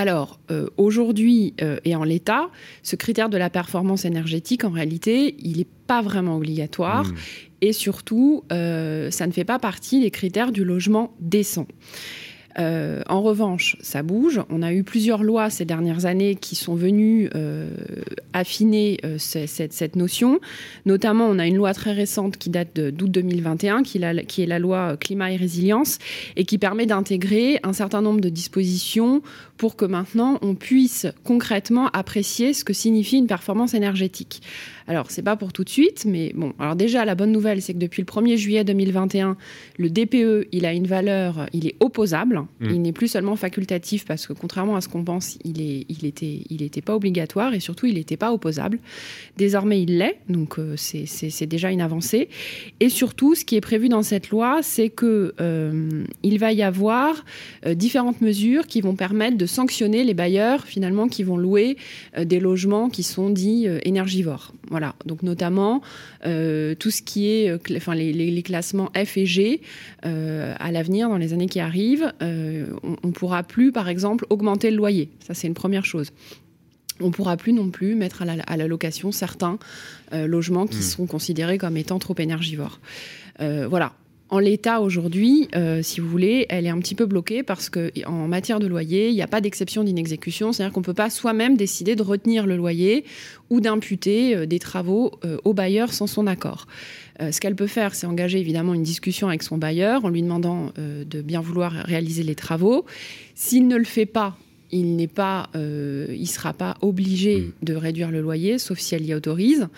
Alors, euh, aujourd'hui euh, et en l'état, ce critère de la performance énergétique, en réalité, il n'est pas vraiment obligatoire. Et surtout, euh, ça ne fait pas partie des critères du logement décent. Euh, en revanche, ça bouge. On a eu plusieurs lois ces dernières années qui sont venues euh, affiner euh, ce- cette, notion. Notamment, on a une loi très récente qui date d'août 2021, qui, qui est la loi climat et résilience, et qui permet d'intégrer un certain nombre de dispositions pour que maintenant on puisse concrètement apprécier ce que signifie une performance énergétique. Alors, c'est pas pour tout de suite, mais bon. Alors déjà, la bonne nouvelle, c'est que depuis le 1er juillet 2021, le DPE, il a une valeur, il est opposable. Mm. Il n'est plus seulement facultatif parce que contrairement à ce qu'on pense, il est, il était, il était pas obligatoire et surtout, il n'était pas opposable. Désormais, il l'est, donc euh, c'est- déjà une avancée. Et surtout, ce qui est prévu dans cette loi, c'est que euh, il va y avoir euh, différentes mesures qui vont permettre de sanctionner les bailleurs finalement qui vont louer euh, des logements qui sont dits énergivores. Voilà, donc notamment euh, tout ce qui est, euh, enfin les, les- les classements F et G euh, à l'avenir, dans les années qui arrivent, euh, on ne pourra plus, par exemple, augmenter le loyer. Ça, c'est une première chose. On ne pourra plus non plus mettre à la, à la location certains euh, logements qui sont considérés comme étant trop énergivores. Euh, voilà. En l'état aujourd'hui, euh, si vous voulez, elle est un petit peu bloquée parce que en matière de loyer, il n'y a pas d'exception d'inexécution, c'est-à-dire qu'on ne peut pas soi-même décider de retenir le loyer ou d'imputer euh, des travaux euh, au bailleur sans son accord. Ce qu'elle peut faire, c'est engager évidemment une discussion avec son bailleur en lui demandant de bien vouloir réaliser les travaux. S'il ne le fait pas, il n'est pas, il sera pas obligé Mm. de réduire le loyer, sauf si elle y autorise.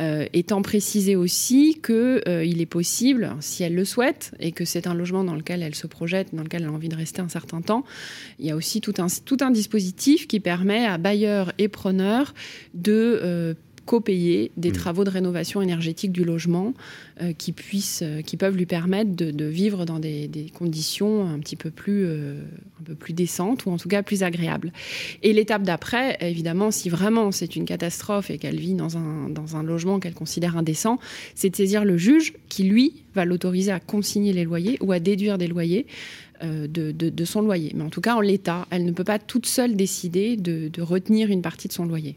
Euh, étant précisé aussi qu'il il est possible, si elle le souhaite, et que c'est un logement dans lequel elle se projette, dans lequel elle a envie de rester un certain temps, il y a aussi tout un, tout un dispositif qui permet à bailleurs et preneurs de euh, co-payer des travaux de rénovation énergétique du logement euh, qui, puissent, euh, qui peuvent lui permettre de, de vivre dans des, des conditions un petit peu plus, euh, un peu plus décentes ou en tout cas plus agréables. Et l'étape d'après, évidemment, si vraiment c'est une catastrophe et qu'elle vit dans un, dans un logement qu'elle considère indécent, c'est de saisir le juge qui, lui, va l'autoriser à consigner les loyers ou à déduire des loyers. De, de- de son loyer. Mais en tout cas, en l'état, elle ne peut pas toute seule décider de, de retenir une partie de son loyer.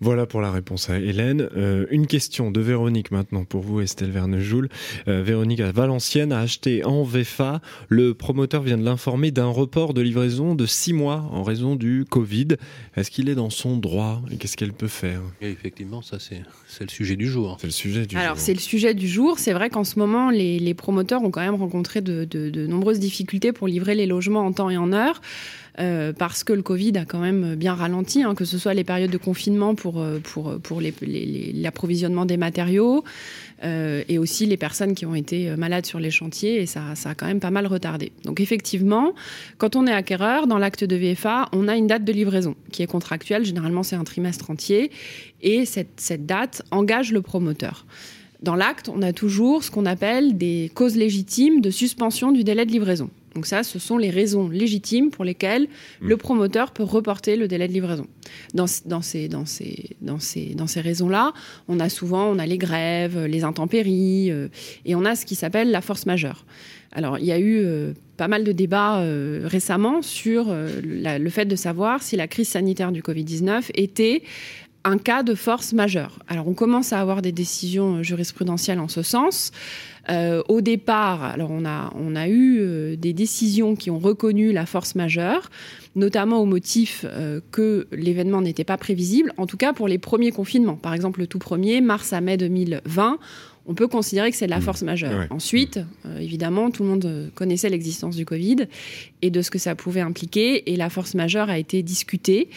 Voilà pour la réponse à Hélène. Euh, une question de Véronique maintenant pour vous, Estelle Vernejoul. Euh, Véronique à Valenciennes a acheté en VFA. Le promoteur vient de l'informer d'un report de livraison de six mois en raison du Covid. Est-ce qu'il est dans son droit et qu'est-ce qu'elle peut faire? Et effectivement, ça c'est c'est le sujet du jour. C'est le sujet du Alors, c'est le sujet du jour. C'est vrai qu'en ce moment, les, les promoteurs ont quand même rencontré de, de- de nombreuses difficultés pour livrer les logements en temps et en heure. Euh, parce que le Covid a quand même bien ralenti, hein, que ce soit les périodes de confinement pour, euh, les- l'approvisionnement des matériaux euh, et aussi les personnes qui ont été euh, malades sur les chantiers et ça, a quand même pas mal retardé. Donc effectivement, quand on est acquéreur, dans l'acte de VFA, on a une date de livraison qui est contractuelle, généralement c'est un trimestre entier et cette date engage le promoteur. Dans l'acte, on a toujours ce qu'on appelle des causes légitimes de suspension du délai de livraison. Donc ça, ce sont les raisons légitimes pour lesquelles le promoteur peut reporter le délai de livraison. Dans, dans ces, dans ces, dans ces, dans ces raisons-là, on a souvent on a les grèves, les intempéries, euh, et on a ce qui s'appelle la force majeure. Alors, il y a eu euh, pas mal de débats euh, récemment sur euh, la- le fait de savoir si la crise sanitaire du Covid-19 était un cas de force majeure. Alors on commence à avoir des décisions euh, jurisprudentielles en ce sens. Euh, au départ, on a, eu euh, des décisions qui ont reconnu la force majeure, notamment au motif que l'événement n'était pas prévisible, en tout cas pour les premiers confinements. Par exemple, le tout premier, mars à mai 2020, on peut considérer que c'est de la force majeure. Ouais. Ensuite, euh, évidemment, tout le monde euh, connaissait l'existence du Covid et de ce que ça pouvait impliquer, et la force majeure a été discutée.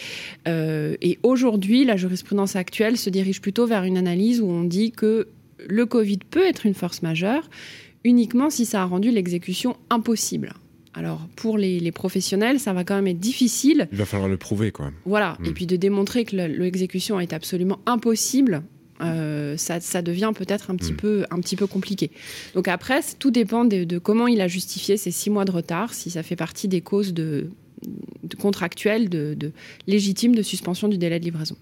Euh, et aujourd'hui, la jurisprudence actuelle se dirige plutôt vers une analyse où on dit que le Covid peut être une force majeure uniquement si ça a rendu l'exécution impossible. Alors, pour les, les professionnels, ça va quand même être difficile Il va falloir le prouver, quoi. voilà, Mm. et puis de démontrer que le- l'exécution est absolument impossible, euh, ça, ça devient peut-être un, petit peu, un petit peu compliqué. Donc après, tout dépend de, de comment il a justifié ces six mois de retard, si ça fait partie des causes de, de contractuelles de, de légitimes de suspension du délai de livraison.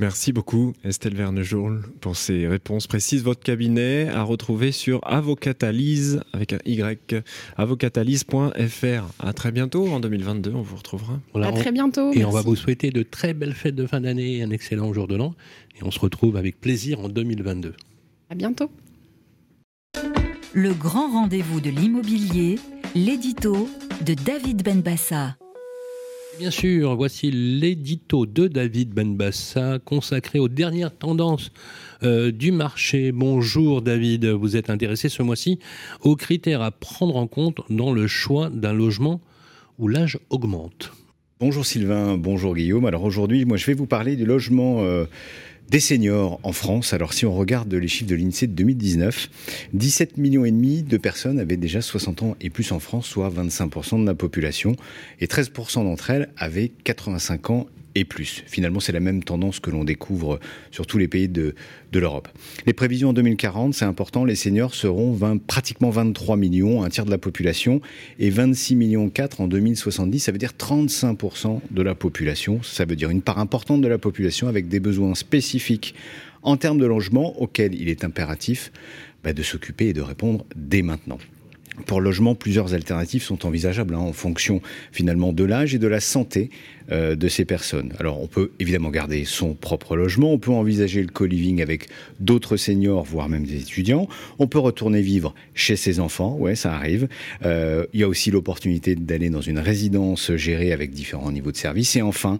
Merci beaucoup Estelle Vernejoul pour ces réponses précises. Votre cabinet à retrouver sur avocatalise avec un Y, avocatalise.fr. À très bientôt en 2022, on vous retrouvera. Voilà, à on- très bientôt. Et on va vous souhaiter de très belles fêtes de fin d'année et un excellent jour de l'an. Et on se retrouve avec plaisir en 2022. À bientôt. Le grand rendez-vous de l'immobilier, l'édito de David Benbassa. Bien sûr, voici l'édito de David Benbassa consacré aux dernières tendances euh, du marché. Bonjour David, vous êtes intéressé ce mois-ci aux critères à prendre en compte dans le choix d'un logement où l'âge augmente. Bonjour Sylvain, bonjour Guillaume. Alors aujourd'hui, moi je vais vous parler du logement euh, des seniors en France. Alors si on regarde les chiffres de l'INSEE de 2019, 17 millions et demi de personnes avaient déjà 60 ans et plus en France, soit 25% de la population, et 13% d'entre elles avaient 85 ans et plus. Finalement, c'est la même tendance que l'on découvre sur tous les pays de, de l'Europe. Les prévisions en 2040, c'est important, les seniors seront 20, pratiquement 23 millions, un tiers de la population, et 26 millions 4 en 2070, ça veut dire 35% de la population, ça veut dire une part importante de la population avec des besoins spécifiques en termes de logement auxquels il est impératif bah, de s'occuper et de répondre dès maintenant. Pour le logement, plusieurs alternatives sont envisageables hein, en fonction finalement de l'âge et de la santé euh, de ces personnes. Alors on peut évidemment garder son propre logement, on peut envisager le co-living avec d'autres seniors, voire même des étudiants, on peut retourner vivre chez ses enfants, ouais ça arrive. Euh, il y a aussi l'opportunité d'aller dans une résidence gérée avec différents niveaux de service. Et enfin,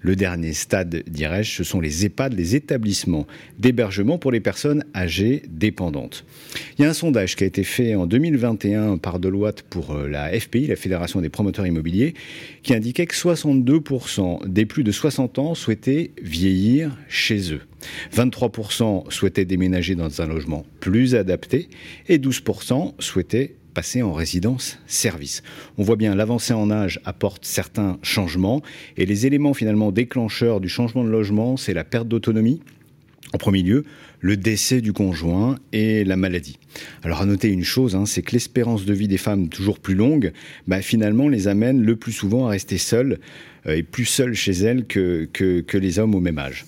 le dernier stade, dirais-je, ce sont les EHPAD, les établissements d'hébergement pour les personnes âgées dépendantes. Il y a un sondage qui a été fait en 2021 2021 par Deloitte pour euh, la FPI, la Fédération des promoteurs immobiliers, qui indiquait que 62% des plus de 60 ans souhaitaient vieillir chez eux. 23% souhaitaient déménager dans un logement plus adapté et 12% souhaitaient passer en résidence service. On voit bien l'avancée en âge apporte certains changements et les éléments finalement déclencheurs du changement de logement, c'est la perte d'autonomie, en premier lieu, le décès du conjoint et la maladie. Alors à noter une chose, hein, c'est que l'espérance de vie des femmes toujours plus longue, bah, finalement les amène le plus souvent à rester seules euh, et plus seules chez elles que, que, que les hommes au même âge.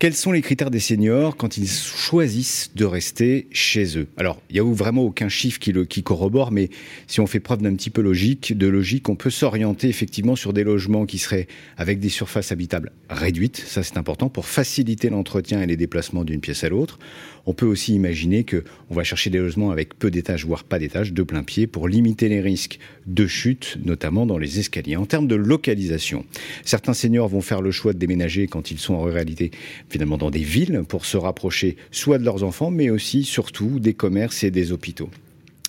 Quels sont les critères des seniors quand ils choisissent de rester chez eux? Alors, il n'y a vraiment aucun chiffre qui, le, qui corrobore, mais si on fait preuve d'un petit peu logique, de logique, on peut s'orienter effectivement sur des logements qui seraient avec des surfaces habitables réduites, ça c'est important, pour faciliter l'entretien et les déplacements d'une pièce à l'autre. On peut aussi imaginer que on va chercher des logements avec peu d'étages, voire pas d'étages, de plein pied, pour limiter les risques de chute, notamment dans les escaliers. En termes de localisation, certains seniors vont faire le choix de déménager quand ils sont en réalité finalement dans des villes pour se rapprocher soit de leurs enfants, mais aussi surtout des commerces et des hôpitaux.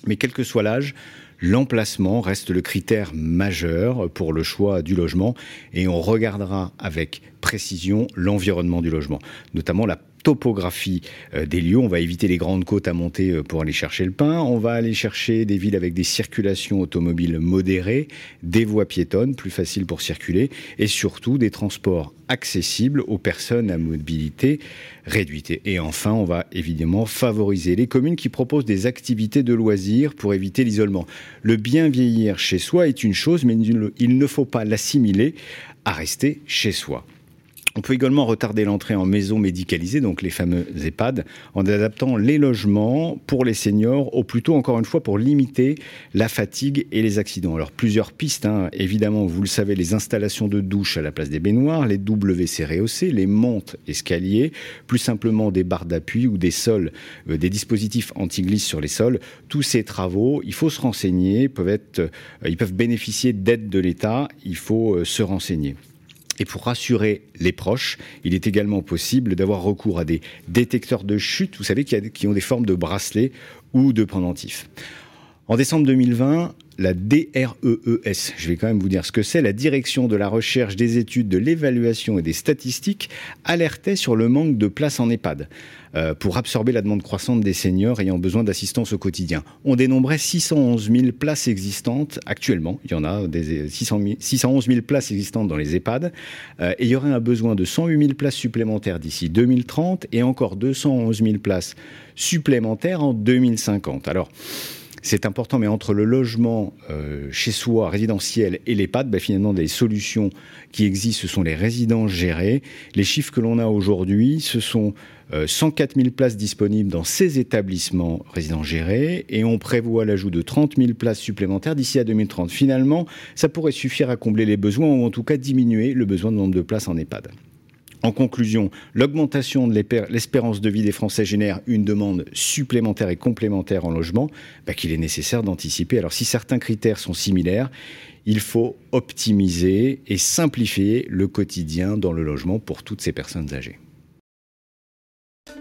Mais quel que soit l'âge, l'emplacement reste le critère majeur pour le choix du logement et on regardera avec précision l'environnement du logement, notamment la topographie euh, des lieux. On va éviter les grandes côtes à monter euh, pour aller chercher le pain. On va aller chercher des villes avec des circulations automobiles modérées, des voies piétonnes plus faciles pour circuler et surtout des transports accessibles aux personnes à mobilité réduite. Et enfin, on va évidemment favoriser les communes qui proposent des activités de loisirs pour éviter l'isolement. Le bien vieillir chez soi est une chose, mais il ne faut pas l'assimiler à rester chez soi. On peut également retarder l'entrée en maison médicalisée, donc les fameux EHPAD, en adaptant les logements pour les seniors, ou plutôt encore une fois pour limiter la fatigue et les accidents. Alors plusieurs pistes, hein. évidemment, vous le savez, les installations de douche à la place des baignoires, les WC rehaussés, les montes escaliers, plus simplement des barres d'appui ou des sols, euh, des dispositifs anti-glisse sur les sols. Tous ces travaux, il faut se renseigner, peuvent être, euh, ils peuvent bénéficier d'aide de l'État, il faut euh, se renseigner. Et pour rassurer les proches, il est également possible d'avoir recours à des détecteurs de chute, vous savez, qui, ont des formes de bracelets ou de pendentifs. En décembre 2020, la DREES, je vais quand même vous dire ce que c'est, la Direction de la recherche, des études, de l'évaluation et des statistiques, alertait sur le manque de places en EHPAD euh, pour absorber la demande croissante des seniors ayant besoin d'assistance au quotidien. On dénombrait 611 000 places existantes actuellement. Il y en a des 611 000 places existantes dans les EHPAD. Euh, et il y aurait un besoin de 108 000 places supplémentaires d'ici 2030 et encore 211 000 places supplémentaires en 2050. Alors, c'est important, mais entre le logement euh, chez soi, résidentiel, et l'EHPAD, bah, finalement, des solutions qui existent, ce sont les résidences gérées. Les chiffres que l'on a aujourd'hui, ce sont 104 euh, 000 places disponibles dans ces établissements résidents gérés, et on prévoit l'ajout de 30 000 places supplémentaires d'ici à 2030. Finalement, ça pourrait suffire à combler les besoins, ou en tout cas diminuer le besoin de nombre de places en EHPAD. En conclusion, l'augmentation de l'espérance de vie des Français génère une demande supplémentaire et complémentaire en logement bah, qu'il est nécessaire d'anticiper. Alors si certains critères sont similaires, il faut optimiser et simplifier le quotidien dans le logement pour toutes ces personnes âgées.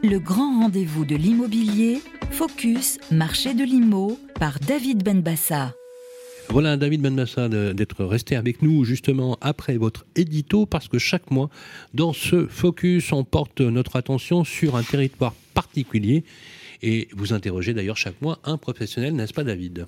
Le grand rendez-vous de l'immobilier, Focus, marché de l'IMO, par David Benbassa. Voilà, David Benmassa, d'être resté avec nous justement après votre édito, parce que chaque mois, dans ce focus, on porte notre attention sur un territoire particulier. Et vous interrogez d'ailleurs chaque mois un professionnel, n'est-ce pas, David?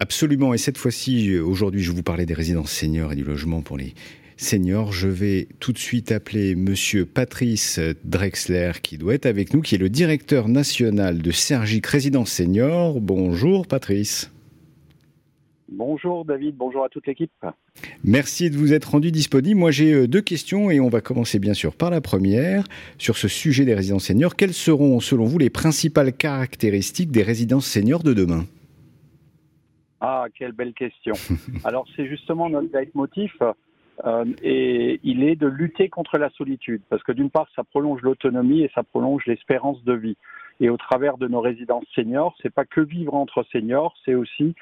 Absolument. Et cette fois-ci, aujourd'hui, je vous parlais des résidences seniors et du logement pour les seniors. Je vais tout de suite appeler Monsieur Patrice Drexler, qui doit être avec nous, qui est le directeur national de Sergic Résidence Senior. Bonjour, Patrice. Bonjour David, bonjour à toute l'équipe. Merci de vous être rendu disponible. Moi j'ai euh, deux questions et on va commencer bien sûr par la première sur ce sujet des résidences seniors. Quelles seront selon vous les principales caractéristiques des résidences seniors de demain? Ah, quelle belle question. Alors c'est justement notre leitmotiv euh, et il est de lutter contre la solitude parce que d'une part ça prolonge l'autonomie et ça prolonge l'espérance de vie. Et au travers de nos résidences seniors, c'est pas que vivre entre seniors, c'est aussi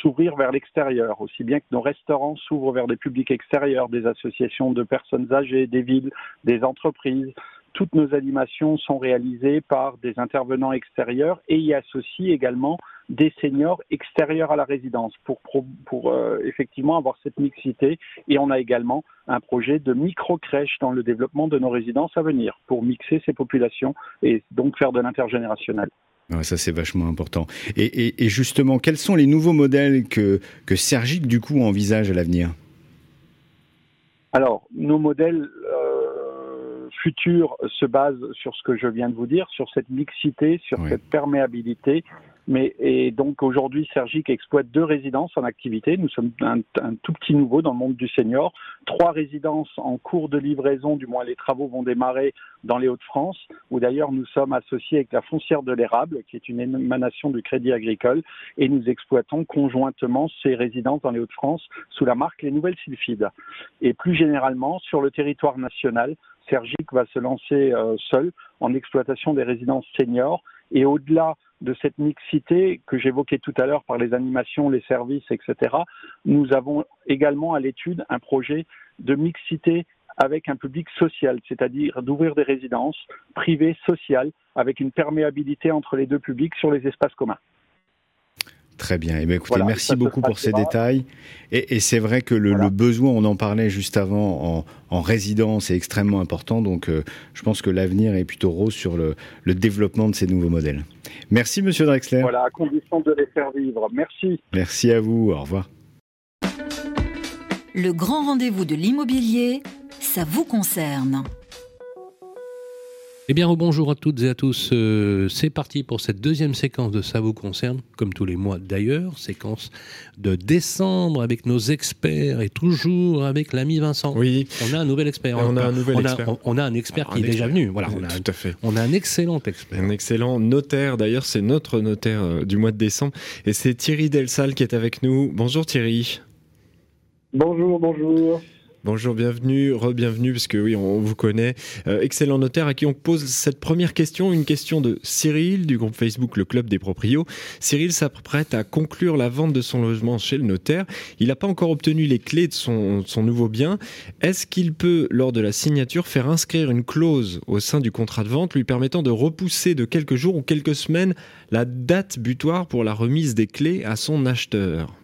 s'ouvrir vers l'extérieur, aussi bien que nos restaurants s'ouvrent vers des publics extérieurs, des associations de personnes âgées, des villes, des entreprises. Toutes nos animations sont réalisées par des intervenants extérieurs et y associent également des seniors extérieurs à la résidence pour, pour euh, effectivement avoir cette mixité. Et on a également un projet de micro-crèche dans le développement de nos résidences à venir pour mixer ces populations et donc faire de l'intergénérationnel. Ça, c'est vachement important. Et, justement, quels sont les nouveaux modèles que, que Sergic, du coup, envisage à l'avenir? Alors, nos modèles euh, futurs se basent sur ce que je viens de vous dire, sur cette mixité, sur cette perméabilité mais, et donc aujourd'hui, Sergic exploite deux résidences en activité. Nous sommes un, tout petit nouveau dans le monde du senior. Trois résidences en cours de livraison, du moins les travaux vont démarrer dans les Hauts-de-France, où d'ailleurs nous sommes associés avec la foncière de l'érable, qui est une émanation du Crédit Agricole, et nous exploitons conjointement ces résidences dans les Hauts-de-France sous la marque Les Nouvelles Sylphides. Et plus généralement, sur le territoire national, Sergic va se lancer euh, seul en exploitation des résidences seniors et au-delà de cette mixité que j'évoquais tout à l'heure par les animations, les services, etc., nous avons également à l'étude un projet de mixité avec un public social, c'est-à-dire d'ouvrir des résidences privées sociales avec une perméabilité entre les deux publics sur les espaces communs. Très bien. Eh bien écoutez, merci beaucoup pour ces détails. Et, c'est vrai que le, besoin, on en parlait juste avant, en, résidence est extrêmement important. Donc, euh, je pense que l'avenir est plutôt rose sur le, le, développement de ces nouveaux modèles. Merci, Monsieur Drexler. Voilà, à condition de les faire vivre. Merci. Merci à vous. Au revoir. Le grand rendez-vous de l'immobilier, ça vous concerne. Eh bien, bonjour à toutes et à tous. Euh, c'est parti pour cette deuxième séquence de Ça vous concerne, comme tous les mois d'ailleurs, séquence de décembre avec nos experts et toujours avec l'ami Vincent. Oui. On a un nouvel expert. On, a un nouvel expert. On a, un expert qui est déjà venu. Voilà, on a, tout à fait. On a un excellent expert. Un excellent notaire. D'ailleurs, c'est notre notaire euh, du mois de décembre. Et c'est Thierry Delsal qui est avec nous. Bonjour Thierry. Bonjour, bonjour. Bonjour, bienvenue, re-bienvenue, parce que oui, on vous connaît. Euh, excellent notaire à qui on pose cette première question, une question de Cyril du groupe Facebook Le Club des Proprios. Cyril s'apprête à conclure la vente de son logement chez le notaire. Il n'a pas encore obtenu les clés de son nouveau bien. Est-ce qu'il peut, lors de la signature, faire inscrire une clause au sein du contrat de vente lui permettant de repousser de quelques jours ou quelques semaines la date butoir pour la remise des clés à son acheteur?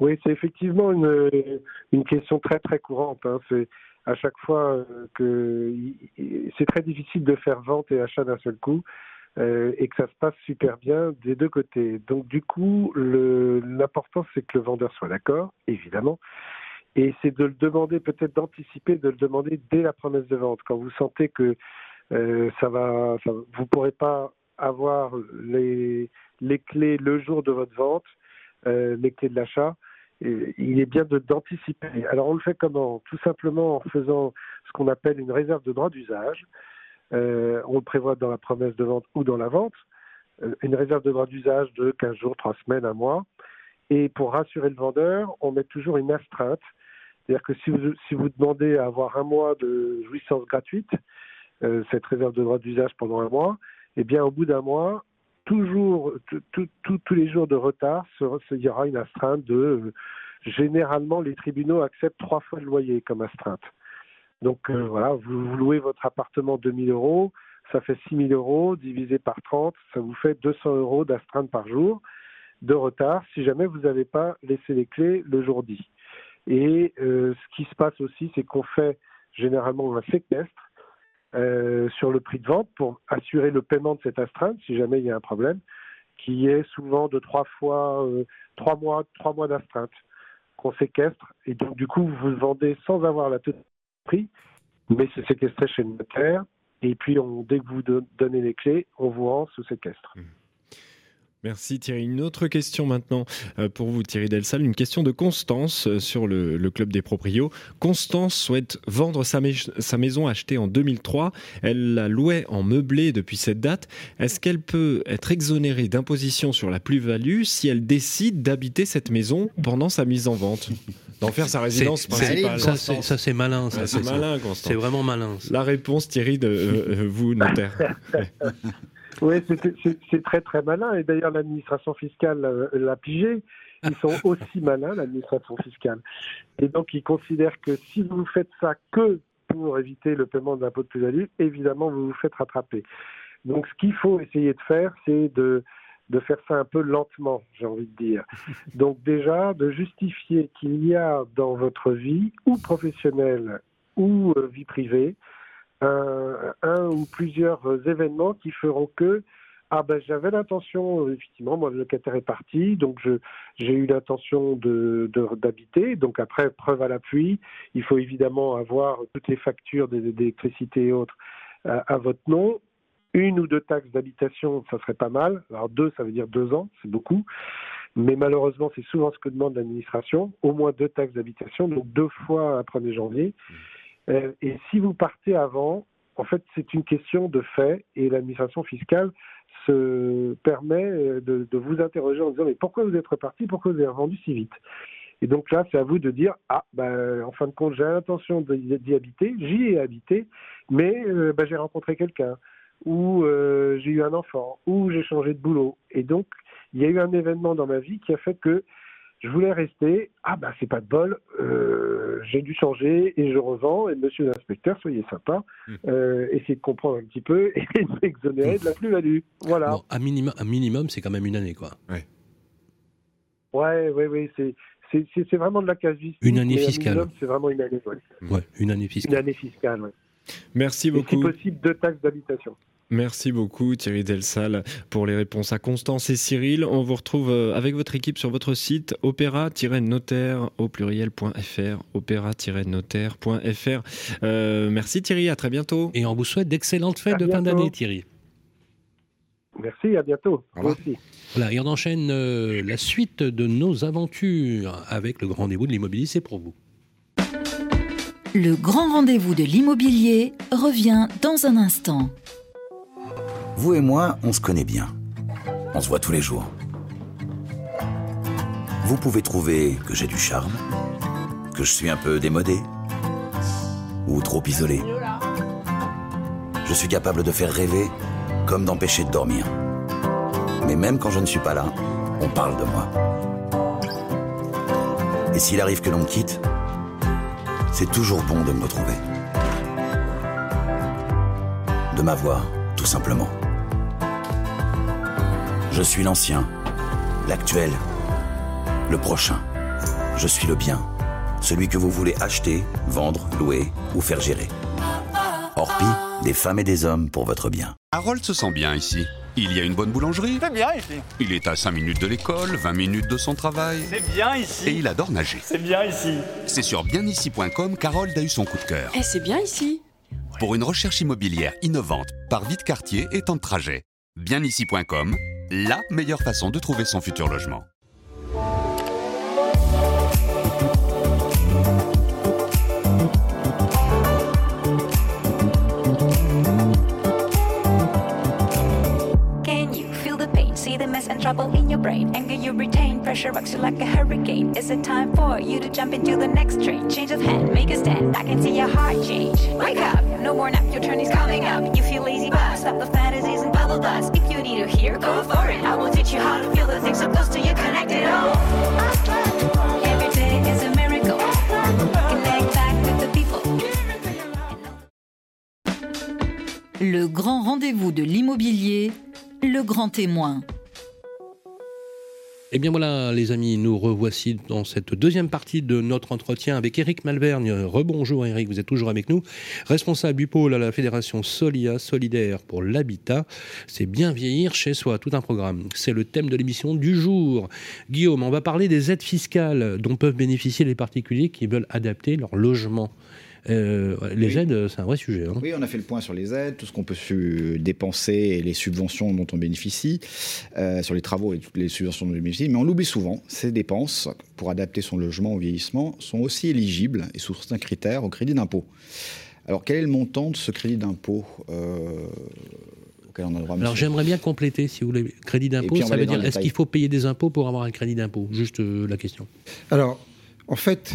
Oui, c'est effectivement une, une, question très très courante. Hein. C'est à chaque fois euh, que c'est très difficile de faire vente et achat d'un seul coup euh, et que ça se passe super bien des deux côtés. Donc du coup, l'important c'est que le vendeur soit d'accord, évidemment, et c'est de le demander, peut-être d'anticiper, de le demander dès la promesse de vente. Quand vous sentez que euh, ça va, ça, vous pourrez pas avoir les, les clés le jour de votre vente, euh, les clés de l'achat, il est bien d'anticiper. Alors on le fait comment? Tout simplement en faisant ce qu'on appelle une réserve de droit d'usage. Euh, on le prévoit dans la promesse de vente ou dans la vente. Euh, une réserve de droit d'usage de 15 jours, 3 semaines, un mois. Et pour rassurer le vendeur, on met toujours une astreinte. C'est-à-dire que si vous, si vous demandez à avoir un mois de jouissance gratuite, euh, cette réserve de droit d'usage pendant un mois, eh bien au bout d'un mois, toujours, tous les jours de retard, il y aura une astreinte de. Euh, généralement, les tribunaux acceptent trois fois le loyer comme astreinte. Donc euh, voilà, vous, louez votre appartement 2000 euros, ça fait 6000 euros divisé par 30, ça vous fait 200 euros d'astreinte par jour de retard si jamais vous n'avez pas laissé les clés le jour dit. Et euh, ce qui se passe aussi, c'est qu'on fait généralement un séquestre euh, sur le prix de vente pour assurer le paiement de cette astreinte si jamais il y a un problème, qui est souvent de trois fois euh, trois mois trois mois d'astreinte qu'on séquestre et donc du coup vous vendez sans avoir la totalité prix, mais c'est séquestré chez le notaire et puis dès que vous donnez les clés, on vous rend sous séquestre. Mmh. Merci Thierry. Une autre question maintenant euh, pour vous Thierry Delsal, une question de Constance euh, sur le, club des proprios. Constance souhaite vendre sa, sa, maison achetée en 2003. Elle la louait en meublé depuis cette date. Est-ce qu'elle peut être exonérée d'imposition sur la plus-value si elle décide d'habiter cette maison pendant sa mise en vente? D'en faire sa résidence principale. Ça, c'est malin. c'est malin, C'est vraiment malin. La réponse, Thierry, de euh, vous, notaire. Oui, c'est très très malin. Et d'ailleurs, l'administration fiscale euh, l'a pigé. Ils sont aussi malins, l'administration fiscale. Et donc, ils considèrent que si vous faites ça que pour éviter le paiement d'impôt de plus-value, évidemment, vous vous faites rattraper. Donc, ce qu'il faut essayer de faire, c'est de de faire ça un peu lentement, j'ai envie de dire. Donc déjà, de justifier qu'il y a dans votre vie, ou professionnelle, ou euh, vie privée, un, ou plusieurs événements qui feront que ah ben j'avais l'intention, effectivement, moi le locataire est parti, donc j'ai eu l'intention de d'habiter. donc après, preuve à l'appui, il faut évidemment avoir toutes les factures d'électricité et autres à, votre nom. Une ou deux taxes d'habitation, ça serait pas mal. Alors deux, ça veut dire deux ans, c'est beaucoup. Mais malheureusement, c'est souvent ce que demande l'administration. Au moins deux taxes d'habitation, donc deux fois à 1er janvier. Euh, et si vous partez avant, en fait, c'est une question de fait et l'administration fiscale se permet euh, de, vous interroger en disant mais pourquoi vous êtes reparti, pourquoi vous avez vendu si vite? Et donc là, c'est à vous de dire ah ben en fin de compte j'ai l'intention d'y habiter, j'y ai habité, mais euh, ben, j'ai rencontré quelqu'un ou euh, j'ai eu un enfant ou j'ai changé de boulot et donc il y a eu un événement dans ma vie qui a fait que je voulais rester. Ah bah c'est pas de bol, euh, j'ai dû changer et je revends. Et monsieur l'inspecteur, soyez sympa, mmh. euh, essayez de comprendre un petit peu et de m'exonérer de la plus-value. Voilà. Bon, un, minimum, un minimum, c'est quand même une année, quoi. Ouais, ouais, ouais, ouais c'est. C'est vraiment de la quasi Une année fiscale. C'est vraiment une année. Ouais. une année fiscale. Une année fiscale, ouais. Merci beaucoup. Et si possible, deux taxes d'habitation. Merci beaucoup Thierry Delsal pour les réponses à Constance et Cyril. On vous retrouve euh, avec votre équipe sur votre site opéra-notaire au pluriel.fr opéra-notaire.fr. Euh, merci Thierry, à très bientôt. Et on vous souhaite d'excellentes fêtes de fin d'année Thierry. Merci, à bientôt. Voilà, et on enchaîne euh, la suite de nos aventures avec le grand rendez-vous de l'immobilier, c'est pour vous. Le grand rendez-vous de l'immobilier revient dans un instant. Vous et moi, on se connaît bien. On se voit tous les jours. Vous pouvez trouver que j'ai du charme, que je suis un peu démodé ou trop isolé. Je suis capable de faire rêver comme d'empêcher de dormir. Mais même quand je ne suis pas là, on parle de moi. Et s'il arrive que l'on me quitte, c'est toujours bon de me retrouver. De m'avoir, tout simplement. Je suis l'ancien, l'actuel, le prochain. Je suis le bien, celui que vous voulez acheter, vendre, louer ou faire gérer. Orpi, des femmes et des hommes pour votre bien. Harold se sent bien ici. Il y a une bonne boulangerie. C'est bien ici. Il est à 5 minutes de l'école, 20 minutes de son travail. C'est bien ici. Et il adore nager. C'est bien ici. C'est sur bienici.com qu'Harold a eu son coup de cœur. Et c'est bien ici. Pour une recherche immobilière innovante, par vite quartier et temps de trajet. Bienici.com la meilleure façon de trouver son futur logement. Can you feel the pain? See the mess and trouble in your brain. Anger you retain, pressure rocks you like a hurricane. Is it time for you to jump into the next train? Change of hand, make a stand. I can see your heart change. Wake up, no more nap, your turn is coming up. You feel lazy, but stop the fantasies and bubble dust. If you need to hear, go for it. I will teach you how to feel the things so close to you, connected all. Every day is a miracle. Connect back with the people. Le grand rendez-vous de l'immobilier, le grand témoin. Eh bien voilà, les amis, nous revoici dans cette deuxième partie de notre entretien avec Eric Malvergne. Rebonjour Eric, vous êtes toujours avec nous. Responsable du pôle à la Fédération Solia, Solidaire pour l'Habitat. C'est bien vieillir chez soi, tout un programme. C'est le thème de l'émission du jour. Guillaume, on va parler des aides fiscales dont peuvent bénéficier les particuliers qui veulent adapter leur logement. Euh, les aides, c'est un vrai sujet. Hein. Oui, on a fait le point sur les aides, tout ce qu'on peut dépenser et les subventions dont on bénéficie, euh, sur les travaux et toutes les subventions dont on bénéficie. Mais on l'oublie souvent, ces dépenses, pour adapter son logement au vieillissement, sont aussi éligibles, et sous certains critères, au crédit d'impôt. Alors, quel est le montant de ce crédit d'impôt euh, auquel on a droit Alors, j'aimerais bien compléter, si vous voulez. Crédit d'impôt, ça veut dire, est-ce qu'il faut payer des impôts pour avoir un crédit d'impôt? Juste la question. Alors, en fait,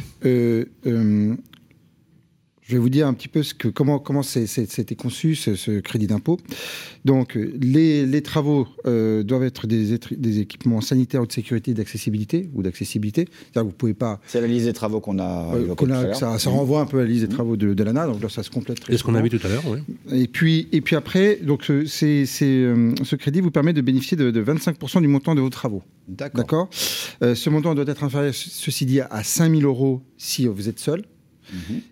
Je vais vous dire un petit peu ce que, comment, comment c'était conçu ce, ce crédit d'impôt. Donc, les, les travaux euh, doivent être des, des, équipements sanitaires ou de sécurité, d'accessibilité ou d'accessibilité. C'est-à-dire que vous pouvez pas. C'est la liste des travaux qu'on a. Euh, ça, ça, renvoie un peu à la liste des travaux de, de l'ANA, donc là, ça se complète très C'est ce qu'on a vu tout à l'heure, oui. Et puis, et puis après, donc, c'est, euh, ce crédit vous permet de bénéficier de, de 25% du montant de vos travaux. D'accord. Euh, ce montant doit être inférieur, ceci dit, à 5 000 euros si vous êtes seul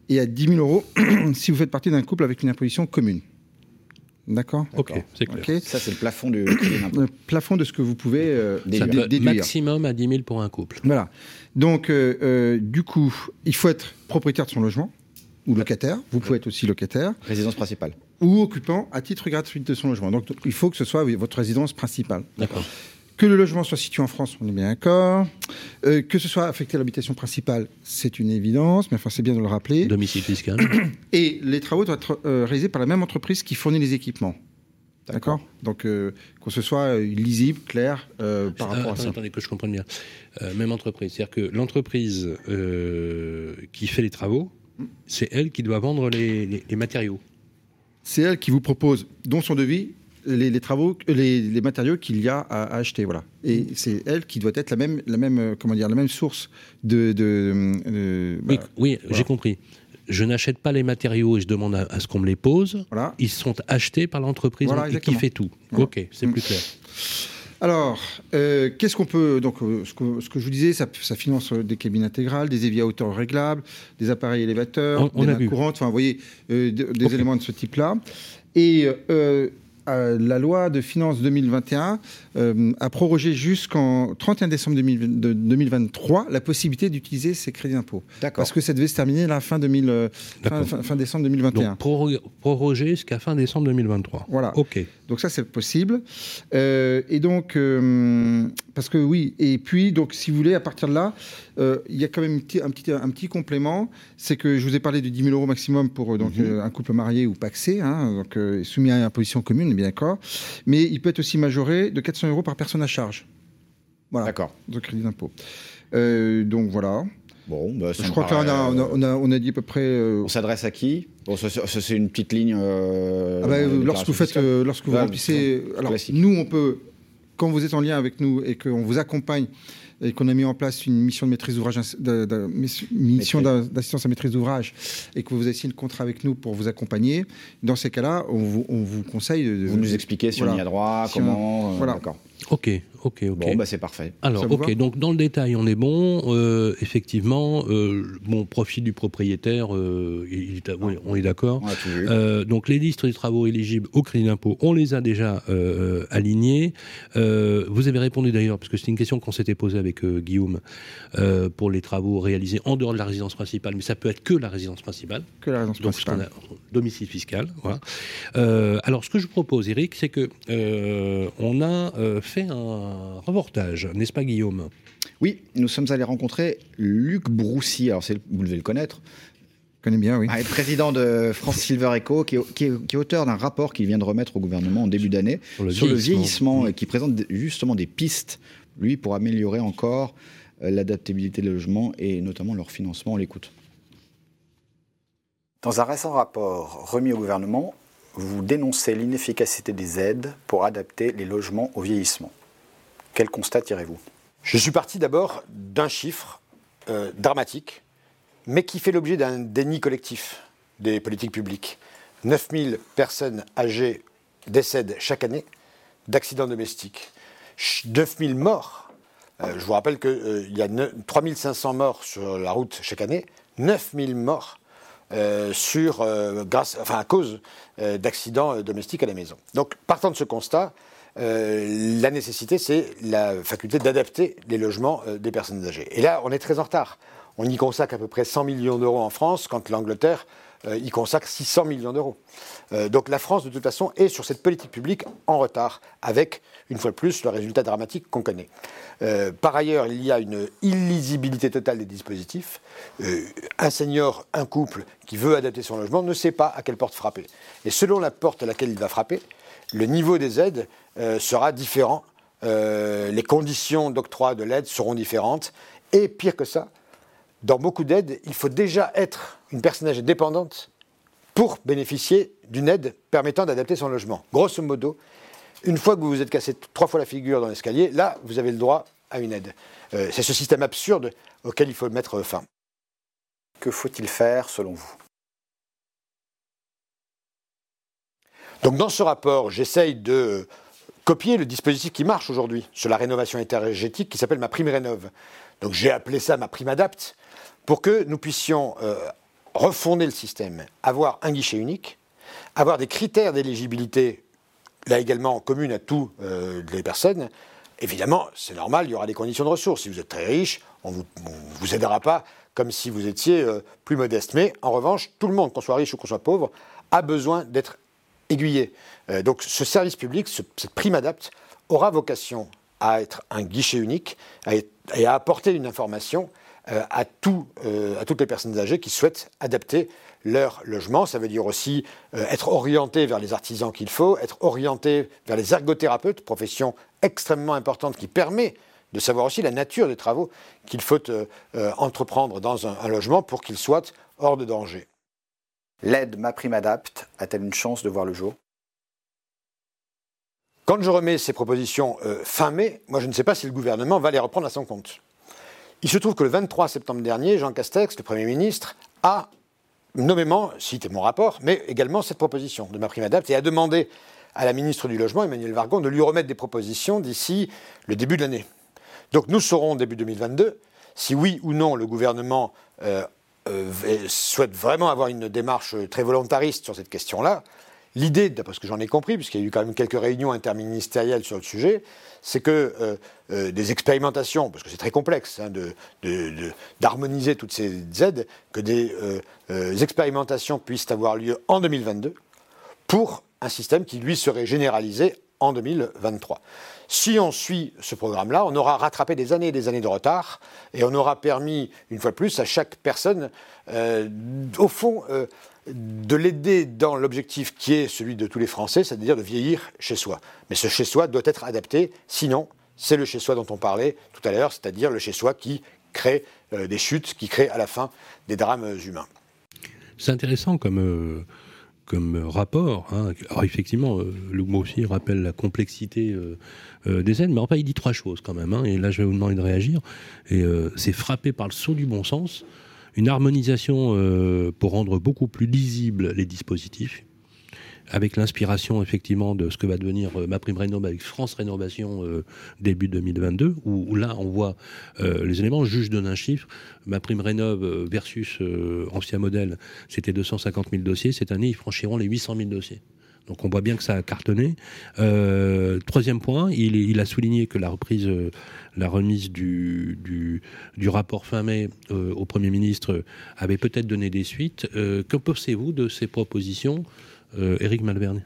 et à 10 000 euros si vous faites partie d'un couple avec une imposition commune. D'accord Ok, c'est clair. Ça, c'est le plafond de Le plafond de ce que vous pouvez euh, déduire. Maximum à 10 000 pour un couple. Voilà. Donc, euh, euh, du coup, il faut être propriétaire de son logement ou locataire. Vous pouvez être aussi locataire. Résidence principale. Ou occupant à titre gratuit de son logement. Donc, il faut que ce soit votre résidence principale. D'accord que le logement soit situé en France, on est bien d'accord. Euh, que ce soit affecté à l'habitation principale, c'est une évidence, mais enfin, c'est bien de le rappeler. Domicile fiscal. Et les travaux doivent être euh, réalisés par la même entreprise qui fournit les équipements. D'accord? Donc, euh, que ce soit lisible, clair par rapport à ça. Attendez, que je comprenne bien. même entreprise. C'est-à-dire que l'entreprise qui fait les travaux, c'est elle qui doit vendre les matériaux. C'est elle qui vous propose, dont son devis, les, travaux, les, matériaux qu'il y a à, acheter, voilà. Et c'est elle qui doit être la même, la même, euh, comment dire, la même source de. oui, bah, j'ai compris. Je n'achète pas les matériaux et je demande à, ce qu'on me les pose. Voilà. Ils sont achetés par l'entreprise qui fait tout. Ok, c'est plus clair. Alors, euh, qu'est-ce qu'on peut. Donc, euh, ce, que, ce, que, je vous disais, ça, finance des cabines intégrales, des éviers à hauteur réglable, des appareils élévateurs, des mains courantes, enfin, vous voyez, des éléments de ce type-là. Et la loi de finances 2021 euh, a prorogé jusqu'en 31 décembre 2023 la possibilité d'utiliser ces crédits d'impôt. Parce que ça devait se terminer la fin, 2000, euh, fin, décembre 2021. Donc prorogé jusqu'à fin décembre 2023. Voilà. OK. Donc ça, c'est possible. Euh, et donc, parce que oui, et puis, donc, si vous voulez, à partir de là, il y a quand même un petit, un petit, un petit complément, c'est que je vous ai parlé de 10 000 euros maximum pour donc, mhm. un couple marié ou paxé, hein, donc, soumis à une imposition commune, bien d'accord. Mais il peut être aussi majoré de 400 euros par personne à charge. Voilà. D'accord. De crédit d'impôt. Euh, donc voilà. Bon, bah, je crois qu'on a, on a, on a, dit à peu près. Euh, on s'adresse à qui? Bon, C'est une petite ligne. Euh, ah bah, lorsque vous faites, lorsque vous remplissez. Alors, nous, on peut, quand vous êtes en lien avec nous et qu'on vous accompagne et qu'on a mis en place une mission de maîtrise d'ouvrage, mission d'assistance à maîtrise d'ouvrage, et que vous avez signé le contrat avec nous pour vous accompagner, dans ces cas-là, on vous, on vous conseille de, Vous nous expliquez si on y a droit, comment. voilà. D'accord. Ok, ok, ok. Bon, bah c'est parfait. Alors, ok, donc dans le détail, on est bon. Euh, effectivement, euh, bon, profil du propriétaire, euh, il, on est d'accord. Donc les listes des travaux éligibles au crédit d'impôt, on les a déjà alignés. vous avez répondu d'ailleurs, parce que c'est une question qu'on s'était posée avec Guillaume, pour les travaux réalisés en dehors de la résidence principale, mais ça peut être que la résidence principale. Que la résidence principale. Donc, domicile fiscal, voilà. alors, ce que je propose, Eric, c'est que on a fait un reportage, n'est-ce pas Guillaume? Oui, nous sommes allés rencontrer Luc Broussy, alors vous devez le connaître. Je connais bien, oui. Ah, président de France Silver Eco, qui est, auteur d'un rapport qu'il vient de remettre au gouvernement en début d'année sur, le vieillissement, et qui présente justement des pistes, lui, pour améliorer encore euh, l'adaptabilité des logements et notamment leur financement. On l'écoute. Dans un récent rapport remis au gouvernement, vous dénoncez l'inefficacité des aides pour adapter les logements au vieillissement. Quel constat tirez-vous? Je suis parti d'abord d'un chiffre euh, dramatique, mais qui fait l'objet d'un déni collectif des politiques publiques. 9000 personnes âgées décèdent chaque année d'accidents domestiques. 9000 morts. Euh, je vous rappelle qu'il euh, y a 3500 morts sur la route chaque année, 9000 morts sur, grâce, à cause d'accidents domestiques à la maison. Donc, partant de ce constat, la nécessité, c'est la faculté d'adapter les logements des personnes âgées. Et là, on est très en retard. On y consacre à peu près 100 millions d'euros en France, quand l'Angleterre y consacre 600 millions d'euros. donc la France, de toute façon, est sur cette politique publique en retard, avec, une fois de plus, le résultat dramatique qu'on connaît. Euh, par ailleurs, il y a une illisibilité totale des dispositifs. Euh, un senior, un couple qui veut adapter son logement ne sait pas à quelle porte frapper. Et selon la porte à laquelle il va frapper, le niveau des aides euh, sera différent. les conditions d'octroi de l'aide seront différentes. Et pire que ça, dans beaucoup d'aides, il faut déjà être une personne âgée dépendante pour bénéficier d'une aide permettant d'adapter son logement. Grosso modo, une fois que vous vous êtes cassé trois fois la figure dans l'escalier, là, vous avez le droit à une aide. Euh, c'est ce système absurde auquel il faut mettre fin. Que faut-il faire selon vous? Donc dans ce rapport, j'essaye de copier le dispositif qui marche aujourd'hui sur la rénovation énergétique qui s'appelle ma prime rénove. Donc j'ai appelé ça ma prime adapte pour que nous puissions euh, refonder le système, avoir un guichet unique, avoir des critères d'éligibilité là également communes à toutes euh, les personnes. Évidemment, c'est normal, il y aura des conditions de ressources. Si vous êtes très riche, on ne vous, aidera pas comme si vous étiez euh, plus modeste. Mais en revanche, tout le monde, qu'on soit riche ou qu'on soit pauvre, a besoin d'être aiguillé. Euh, donc ce service public, cette prime adapte, aura vocation à être un guichet unique et à apporter une information euh, à, euh, à toutes les personnes âgées qui souhaitent adapter leur logement. Ça veut dire aussi être orienté vers les artisans qu'il faut, être orienté vers les ergothérapeutes, profession extrêmement importante qui permet de savoir aussi la nature des travaux qu'il faut entreprendre dans un, un logement pour qu'il soit hors de danger. L'aide Ma Prime Adapte a-t-elle une chance de voir le jour? Quand je remets ces propositions euh, fin mai, moi je ne sais pas si le gouvernement va les reprendre à son compte. Il se trouve que le 23 septembre dernier, Jean Castex, le Premier ministre, a nommément cité mon rapport, mais également cette proposition de Ma Prime Adapte et a demandé à la ministre du Logement, Emmanuel Vargon, de lui remettre des propositions d'ici le début de l'année. Donc nous saurons début 2022 si oui ou non le gouvernement euh, souhaite vraiment avoir une démarche très volontariste sur cette question-là. L'idée, d'après ce que j'en ai compris, puisqu'il y a eu quand même quelques réunions interministérielles sur le sujet, c'est que euh, euh, des expérimentations, parce que c'est très complexe hein, d'harmoniser toutes ces aides, que des expérimentations puissent avoir lieu en 2022 pour un système qui, lui, serait généralisé en 2023. Si on suit ce programme-là, on aura rattrapé des années et des années de retard et on aura permis, une fois de plus, à chaque personne, euh, au fond, euh, de l'aider dans l'objectif qui est celui de tous les Français, c'est-à-dire de vieillir chez soi. Mais ce chez soi doit être adapté, sinon, c'est le chez soi dont on parlait tout à l'heure, c'est-à-dire le chez soi qui crée euh, des chutes, qui crée à la fin des drames humains. C'est intéressant comme comme rapport. Hein. Alors effectivement, euh, le mot aussi rappelle la complexité euh, euh, des aides, mais enfin il dit trois choses quand même. Hein. et là, je vais vous demander de réagir. C'est frappé par le saut du bon sens, une harmonisation pour rendre beaucoup plus lisibles les dispositifs avec l'inspiration effectivement de ce que va devenir euh, ma prime rénov avec France Rénovation euh, début 2022, où, là on voit euh, les éléments. Je donne un chiffre. Ma prime rénov versus ancien modèle, c'était 250 000 dossiers. Cette année, ils franchiront les 800 000 dossiers. Donc on voit bien que ça a cartonné. troisième point, il, a souligné que la reprise, la remise du, du, rapport fin mai au Premier ministre avait peut-être donné des suites. que pensez-vous de ces propositions Éric Malvergne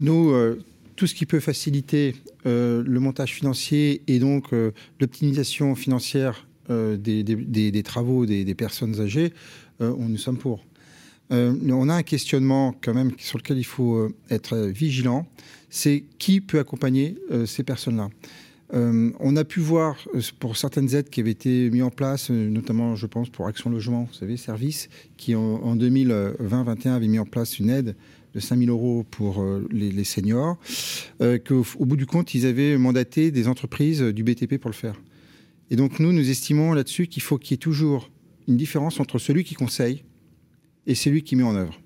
Nous, euh, tout ce qui peut faciliter euh, le montage financier et donc l'optimisation financière des, travaux des, personnes âgées, on, nous sommes pour. on a un questionnement quand même sur lequel il faut être vigilant, c'est qui peut accompagner ces personnes-là? On a pu voir pour certaines aides qui avaient été mises en place, notamment je pense pour Action Logement, vous savez, service, qui en, 2020-2021 avait mis en place une aide de 5 000 euros pour euh, les, seniors, euh, qu'au au bout du compte, ils avaient mandaté des entreprises du BTP pour le faire. Et donc nous, nous estimons là-dessus qu'il faut qu'il y ait toujours une différence entre celui qui conseille et celui qui met en œuvre.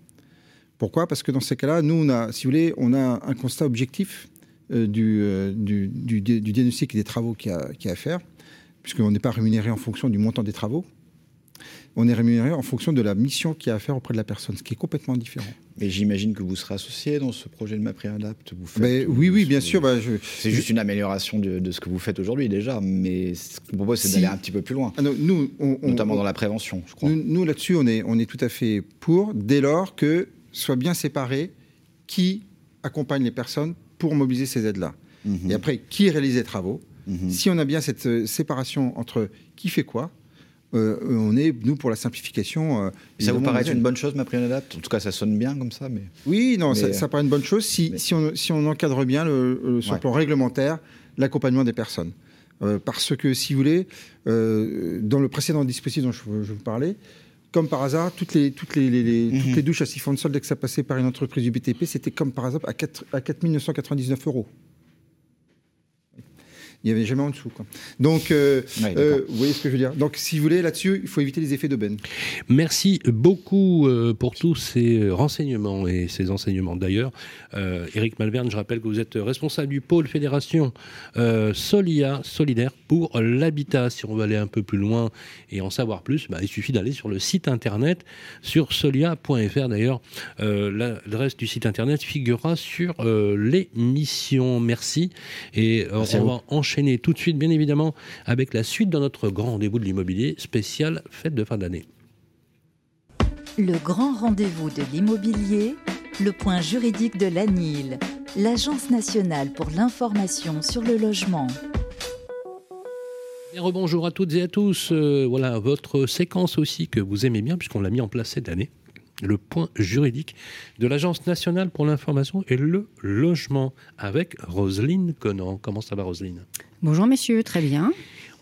Pourquoi? Parce que dans ces cas-là, nous, on a, si vous voulez, on a un constat objectif euh, du, du, diagnostic et des travaux qu'il y, a à faire, puisqu'on n'est pas rémunéré en fonction du montant des travaux, on est rémunéré en fonction de la mission qu'il y a à faire auprès de la personne, ce qui est complètement différent. Mais j'imagine que vous serez associé dans ce projet de ma Adapt. Ben, oui, oui, bien sûr. Bah, c'est juste une amélioration de, ce que vous faites aujourd'hui déjà, mais ce qu'on propose, c'est d'aller un petit peu plus loin. Ah nous, notamment dans la prévention, je crois. Nous, là-dessus, on est, on est tout à fait pour, dès lors que soit bien séparé qui accompagne les personnes pour mobiliser ces aides-là. Mhm. Et après, qui réalise les travaux. Mhm. Si on a bien cette euh, séparation entre qui fait quoi, euh, on est, nous, pour la simplification. Euh, ça vous paraît une bonne chose, ma prime adapte En tout cas, ça sonne bien comme ça. Mais... Oui, non, ça, paraît une bonne chose si, si, on, encadre bien, le, sur le plan réglementaire, l'accompagnement des personnes. Parce que, si vous voulez, dans le précédent dispositif dont je, vous parlais, comme par hasard, toutes les, toutes les, les- les- toutes les douches à siphon de sol, dès que ça passait par une entreprise du BTP, c'était comme par hasard à, 4, à 4 999 euros. Il n'y avait jamais en dessous. Quoi. Donc, euh, Ouais, euh, vous voyez ce que je veux dire. Donc, si vous voulez, là-dessus, il faut éviter les effets d'aubaine. Merci beaucoup euh, pour tous ces renseignements et ces enseignements. D'ailleurs, euh, Éric Malverne, je rappelle que vous êtes responsable du pôle fédération euh, Solia Solidaire pour l'habitat. Si on veut aller un peu plus loin et en savoir plus, bah, il suffit d'aller sur le site internet sur solia.fr. D'ailleurs, euh, l'adresse du site internet figurera sur euh, l'émission. Merci. Et euh, Merci on va enchaîner tout de suite, bien évidemment, avec la suite de notre grand rendez-vous de l'immobilier spécial fête de fin d'année. Le grand rendez-vous de l'immobilier, le point juridique de l'ANIL, l'Agence nationale pour l'information sur le logement. Et rebonjour à toutes et à tous. Euh, voilà votre séquence aussi que vous aimez bien, puisqu'on l'a mis en place cette année. Le point juridique de l'Agence nationale pour l'information et le logement avec Roselyne Conan. Comment ça va, Roselyne? Bonjour messieurs, très bien.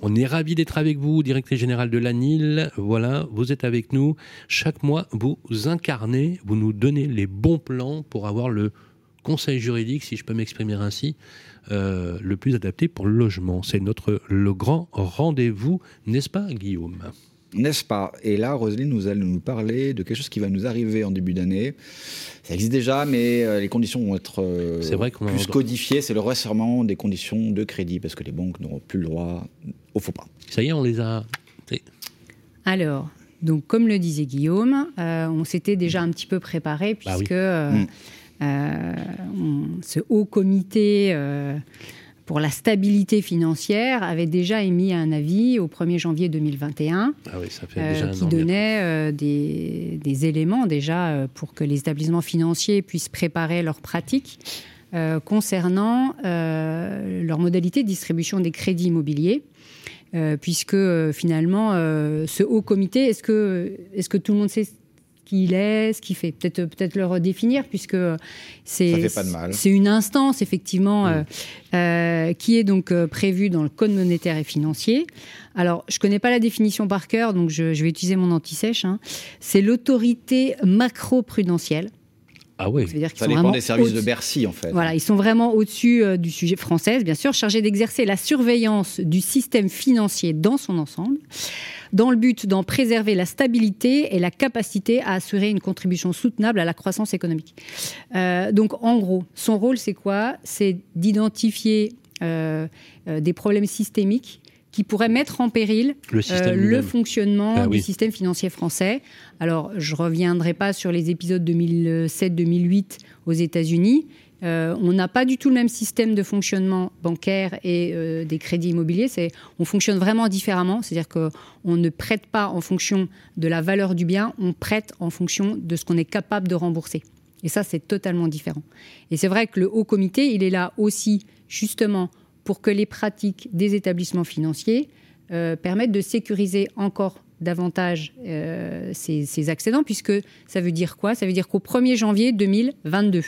On est ravi d'être avec vous, directrice générale de l'ANIL. Voilà, vous êtes avec nous. Chaque mois, vous incarnez, vous nous donnez les bons plans pour avoir le conseil juridique, si je peux m'exprimer ainsi, euh, le plus adapté pour le logement. C'est notre le grand rendez-vous, n'est-ce pas, Guillaume? N'est-ce pas? Et là, Roselyne nous allons nous parler de quelque chose qui va nous arriver en début d'année. Ça existe déjà, mais euh, les conditions vont être euh, C'est vrai plus codifiées. C'est le resserrement des conditions de crédit, parce que les banques n'auront plus le droit au faux pas. Ça y est, on les a. Alors, donc comme le disait Guillaume, euh, on s'était déjà un petit peu préparé Bah oui. puisque euh, Mm. euh, on- ce haut comité euh, pour la stabilité financière avait déjà émis un avis au 1er janvier 2021 Ah oui, ça fait euh, déjà un qui donnait euh, des, des éléments déjà euh, pour que les établissements financiers puissent préparer leurs pratiques euh, concernant euh, leurs modalités de distribution des crédits immobiliers. Euh, puisque euh, finalement, euh, ce haut comité, est-ce que, est que tout le monde sait ce qu'il est, ce qu'il fait Peut-être peut le redéfinir, puisque c'est une instance, effectivement, euh, euh, qui est donc euh, prévue dans le Code monétaire et financier. Alors, je ne connais pas la définition par cœur, donc je, je vais utiliser mon anti-sèche. hein. C'est l'autorité macro-prudentielle. Ah oui. Ça dépend vraiment des services de au-dessus- Bercy, en fait. Voilà, ils sont vraiment au-dessus euh, du sujet français, bien sûr, chargés d'exercer la surveillance du système financier dans son ensemble, dans le but d'en préserver la stabilité et la capacité à assurer une contribution soutenable à la croissance économique. Euh, donc, en gros, son rôle, c'est quoi? C'est d'identifier euh, euh, des problèmes systémiques qui pourraient mettre en péril Le lui-même. fonctionnement Ah du système financier français. Alors, je reviendrai pas sur les épisodes 2007-2008 aux États-Unis. Euh, on n'a pas du tout le même système de fonctionnement bancaire et euh, des crédits immobiliers. On fonctionne vraiment différemment. C'est-à-dire qu'on ne prête pas en fonction de la valeur du bien, on prête en fonction de ce qu'on est capable de rembourser. Et ça, c'est totalement différent. Et c'est vrai que le haut comité, il est là aussi justement pour que les pratiques des établissements financiers euh, permettent de sécuriser encore davantage euh, ces, ces accédants, puisque ça veut dire quoi? Ça veut dire qu'au 1er janvier 2022,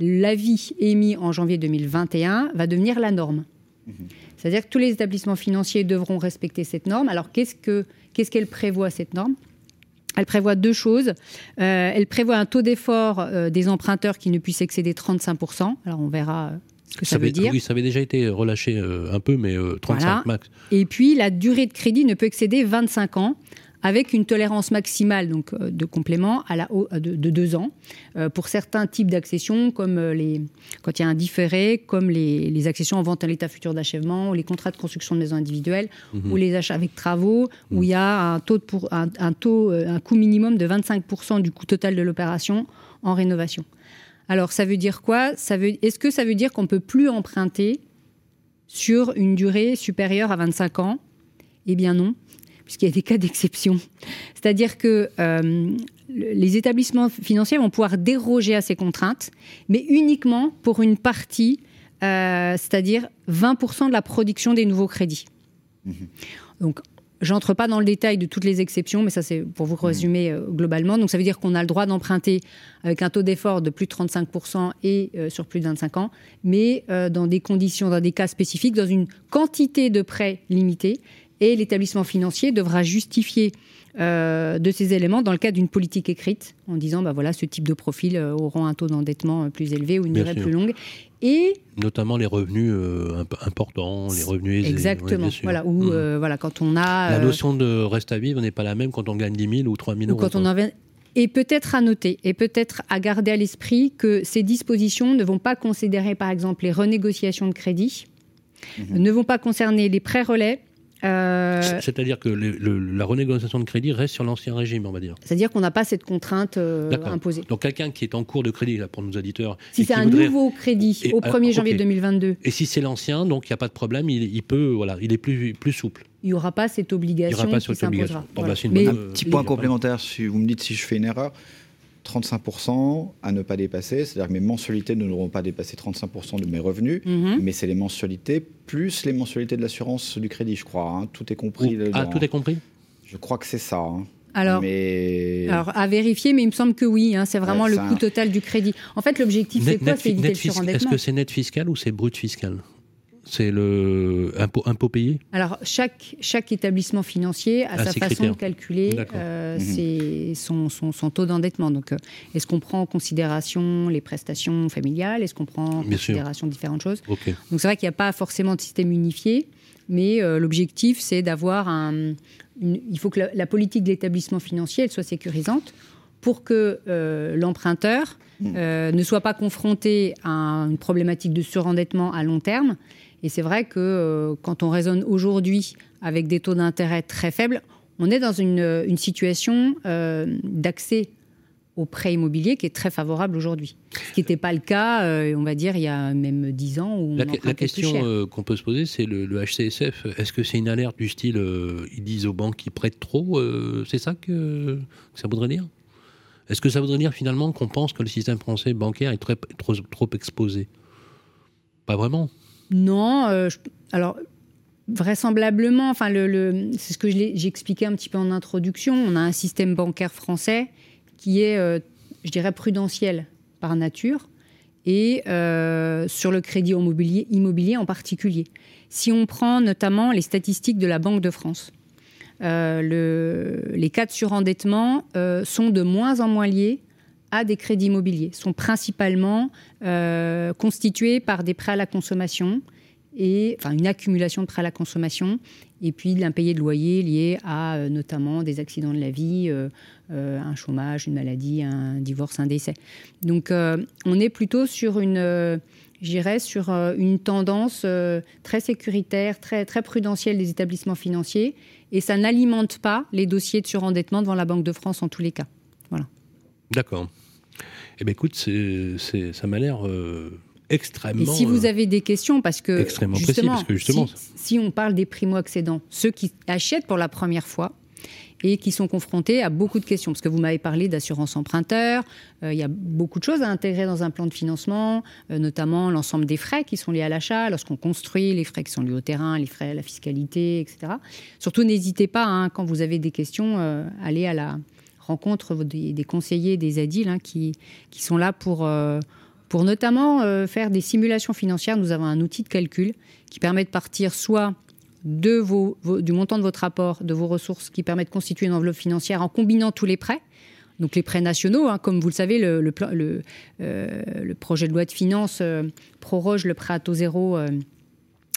l'avis émis en janvier 2021 va devenir la norme. C'est-à-dire que tous les établissements financiers devront respecter cette norme. Alors qu'est-ce que qu'est-ce qu'elle prévoit cette norme? Elle prévoit deux choses. Euh, elle prévoit un taux d'effort euh, des emprunteurs qui ne puisse excéder 35%. Alors on verra que ça, veut avait- dire. Oui, ça avait déjà été relâché euh, un peu, mais euh, 35 Voilà. max. Et puis la durée de crédit ne peut excéder 25 ans avec une tolérance maximale donc, euh, de complément à la, de, de deux ans euh, pour certains types d'accessions, comme euh, les, quand il y a un différé, comme les, les accessions en vente à l'état futur d'achèvement, ou les contrats de construction de maisons individuelles, Mhm. ou les achats avec travaux, où il y a un taux, de pour, un, un taux, euh, un coût minimum de 25% du coût total de l'opération en rénovation. Alors ça veut dire quoi? Ça veut, Est-ce que ça veut dire qu'on ne peut plus emprunter sur une durée supérieure à 25 ans? Eh bien non, puisqu'il y a des cas d'exception. C'est-à-dire que euh, le- les établissements financiers vont pouvoir déroger à ces contraintes, mais uniquement pour une partie, euh, c'est-à-dire 20% de la production des nouveaux crédits. Donc, j'entre pas dans le détail de toutes les exceptions, mais ça, c'est pour vous résumer euh, globalement. Donc, ça veut dire qu'on a le droit d'emprunter avec un taux d'effort de plus de 35% et euh, sur plus de 25 ans, mais euh, dans des conditions, dans des cas spécifiques, dans une quantité de prêts limitée et l'établissement financier devra justifier de ces éléments dans le cadre d'une politique écrite, en disant bah voilà, ce type de profil auront un taux d'endettement plus élevé ou une durée plus longue. Et Notamment les revenus euh, imp- importants, les revenus aisés. exactement, oui, voilà, où Mhm. euh, voilà, quand on a La euh, notion de reste à vivre n'est pas la même quand on gagne 10 000 ou 3 000 ou euros. quand on quoi. en vient- Et peut-être à noter, et peut-être à garder à l'esprit que ces dispositions ne vont pas considérer, par exemple, les renégociations de crédit, ne vont pas concerner les prêts relais. Euh, C'est- C'est-à-dire que le- le- la renégociation de crédit reste sur l'ancien régime, on va dire. C'est-à-dire qu'on n'a pas cette contrainte euh, imposée. Donc quelqu'un qui est en cours de crédit, là, pour nos auditeurs. Si et c'est un voudrait- nouveau crédit Et- au alors, 1er janvier ok. 2022, Et si c'est l'ancien, donc il n'y a pas de problème, il, il peut, voilà, il est plus, plus souple. il n'y aura pas cette Il obligation n'y aura pas cette obligation. s'imposera. Bon, Voilà. bah, Un euh, petit point complémentaire, si vous me dites si je fais une erreur, 35% à ne pas dépasser, c'est-à-dire que mes mensualités ne devront pas dépasser 35% de mes revenus, Mhm. mais c'est les mensualités plus les mensualités de l'assurance du crédit, je crois. hein. Tout est compris. Ah, tout est compris? Je crois que c'est ça. hein. Alors- mais... Alors, à vérifier, mais il me semble que oui, hein, c'est vraiment Ouais, le coût total du crédit. En fait, l'objectif, c'est quoi? Net C'est Est-ce que c'est net fiscal ou c'est brut fiscal? C'est le impôt, impôt payé? Alors, chaque, chaque établissement financier a Ah, sa façon critères. de calculer euh, Mhm. ses- son, son- son taux d'endettement. Donc, euh, est-ce qu'on prend en considération les prestations familiales? Est-ce qu'on prend en Bien sûr. considération différentes choses? Donc, c'est vrai qu'il n'y a pas forcément de système unifié, mais euh, l'objectif, c'est d'avoir un. une- il faut que la, la politique de l'établissement financier elle soit sécurisante pour que euh, l'emprunteur euh, ne soit pas confronté à une problématique de surendettement à long terme. Et c'est vrai que euh, quand on raisonne aujourd'hui avec des taux d'intérêt très faibles, on est dans une, une situation euh, d'accès au prêt immobilier qui est très favorable aujourd'hui. Ce qui n'était pas le cas, euh, on va dire, il y a même 10 ans où on La, la question euh, qu'on peut se poser, c'est le, le HCSF. Est-ce que c'est une alerte du style, euh, ils disent aux banques qu'ils prêtent trop euh, C'est ça que, que ça voudrait dire? Est-ce que ça voudrait dire finalement qu'on pense que le système français bancaire est très- trop, trop exposé? Pas vraiment. Non, euh, alors vraisemblablement, enfin c'est ce que je l'ai- j'ai expliqué un petit peu en introduction. On a un système bancaire français qui est, euh, je dirais, prudentiel par nature et euh, sur le crédit immobilier, en particulier. Si on prend notamment les statistiques de la Banque de France, le- les cas de surendettement sont de moins en moins liés à des crédits immobiliers, sont principalement euh, constitués par des prêts à la consommation et enfin une accumulation de prêts à la consommation et puis de l'impayé de loyer lié à euh, notamment des accidents de la vie, euh, un chômage, une maladie, un divorce, un décès. Donc on est plutôt sur une j'irais sur une tendance très sécuritaire, très, très prudentielle des établissements financiers, et ça n'alimente pas les dossiers de surendettement devant la Banque de France en tous les cas. Voilà. D'accord. Eh bien, écoute, c'est, c'est- ça m'a l'air euh, extrêmement. Et si vous euh, avez des questions, parce que extrêmement précis, parce que justement- si, si on parle des primo-accédants, ceux qui achètent pour la première fois et qui sont confrontés à beaucoup de questions, parce que vous m'avez parlé d'assurance emprunteur, euh, il y a beaucoup de choses à intégrer dans un plan de financement, euh, notamment l'ensemble des frais qui sont liés à l'achat, lorsqu'on construit, les frais qui sont liés au terrain, les frais à la fiscalité, etc. Surtout, n'hésitez pas, hein, quand vous avez des questions, euh, allez à la rencontre des, conseillers, des ADIL, hein, qui, qui sont là pour... euh, pour notamment euh, faire des simulations financières, nous avons un outil de calcul qui permet de partir soit du montant de votre apport, de vos ressources, qui permet de constituer une enveloppe financière en combinant tous les prêts. Donc les prêts nationaux, hein, comme vous le savez, le, le euh, projet de loi de finances proroge le prêt à taux zéro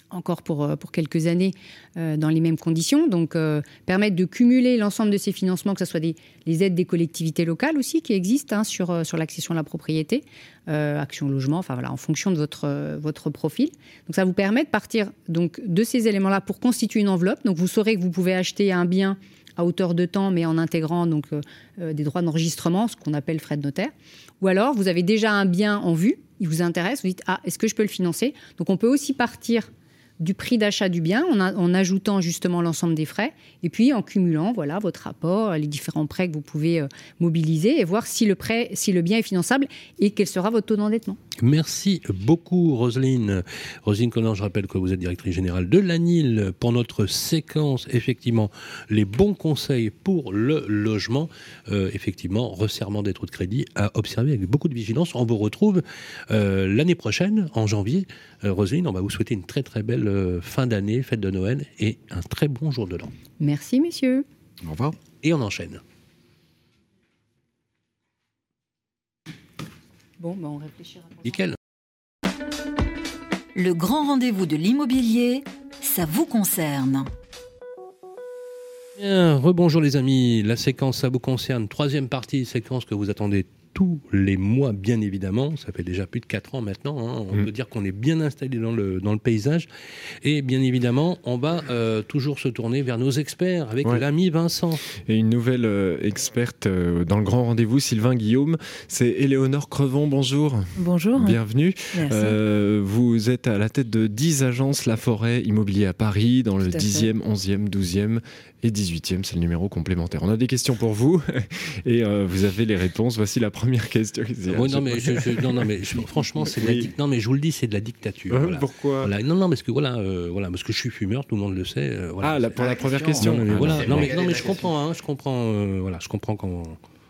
encore pour, euh, pour quelques années euh, dans les mêmes conditions. Donc, euh, permettre de cumuler l'ensemble de ces financements, que ce soit des, les aides des collectivités locales aussi qui existent hein, sur, sur l'accession à la propriété, euh, action logement, enfin voilà, en fonction de votre, votre profil. Donc, ça vous permet de partir donc, de ces éléments-là pour constituer une enveloppe. Donc, vous saurez que vous pouvez acheter un bien à hauteur de temps, mais en intégrant donc des droits d'enregistrement, ce qu'on appelle frais de notaire. Ou alors, vous avez déjà un bien en vue, il vous intéresse, vous dites ah est-ce que je peux le financer? Donc, on peut aussi partir du prix d'achat du bien en, en ajoutant justement l'ensemble des frais et puis en cumulant voilà votre rapport, les différents prêts que vous pouvez euh, mobiliser et voir si le prêt, si le bien est finançable et quel sera votre taux d'endettement. Merci beaucoup, Roselyne. Roselyne Conan, je rappelle que vous êtes directrice générale de l'ANIL pour notre séquence, effectivement, les bons conseils pour le logement. Euh, effectivement, resserrement des trous de crédit à observer avec beaucoup de vigilance. On vous retrouve euh, l'année prochaine, en janvier. Euh, Roselyne, on va vous souhaiter une très très belle euh, fin d'année, fête de Noël et un très bon jour de l'an. Merci, messieurs. Au revoir. Et on enchaîne. Bon, ben on réfléchira. Nickel. Le grand rendez-vous de l'immobilier, ça vous concerne. Bien, rebonjour les amis. La séquence, ça vous concerne. Troisième partie, séquence que vous attendez tous les mois, bien évidemment. Ça fait déjà plus de 4 ans maintenant. hein. On Mm. peut dire qu'on est bien installé dans le, dans le paysage. Et bien évidemment, on va euh, toujours se tourner vers nos experts avec Ouais. l'ami Vincent. Et une nouvelle euh, experte euh, dans le grand rendez-vous, Sylvain Guillaume, c'est Éléonore Crevon. Bonjour. Bonjour. Bienvenue. Merci. Euh, vous êtes à la tête de 10 agences La Forêt Immobilier à Paris, dans le Tout à 10e, 11e, 12e et 18e. C'est le numéro complémentaire. On a des questions pour vous et euh, vous avez les réponses. Voici la première question. Oui, non, mais, je- je- non, non, mais je- franchement, c'est de la Oui. non, mais je vous le dis, c'est de la dictature. Euh, voilà. pourquoi Voilà. Non, non, parce que voilà, euh, voilà, parce que je suis fumeur, tout le monde le sait. euh, voilà. Ah, là, pour la première question. Non, mais Ah, voilà. Non, mais, non, mais je comprends, hein, je comprends, euh, voilà, je comprends quand,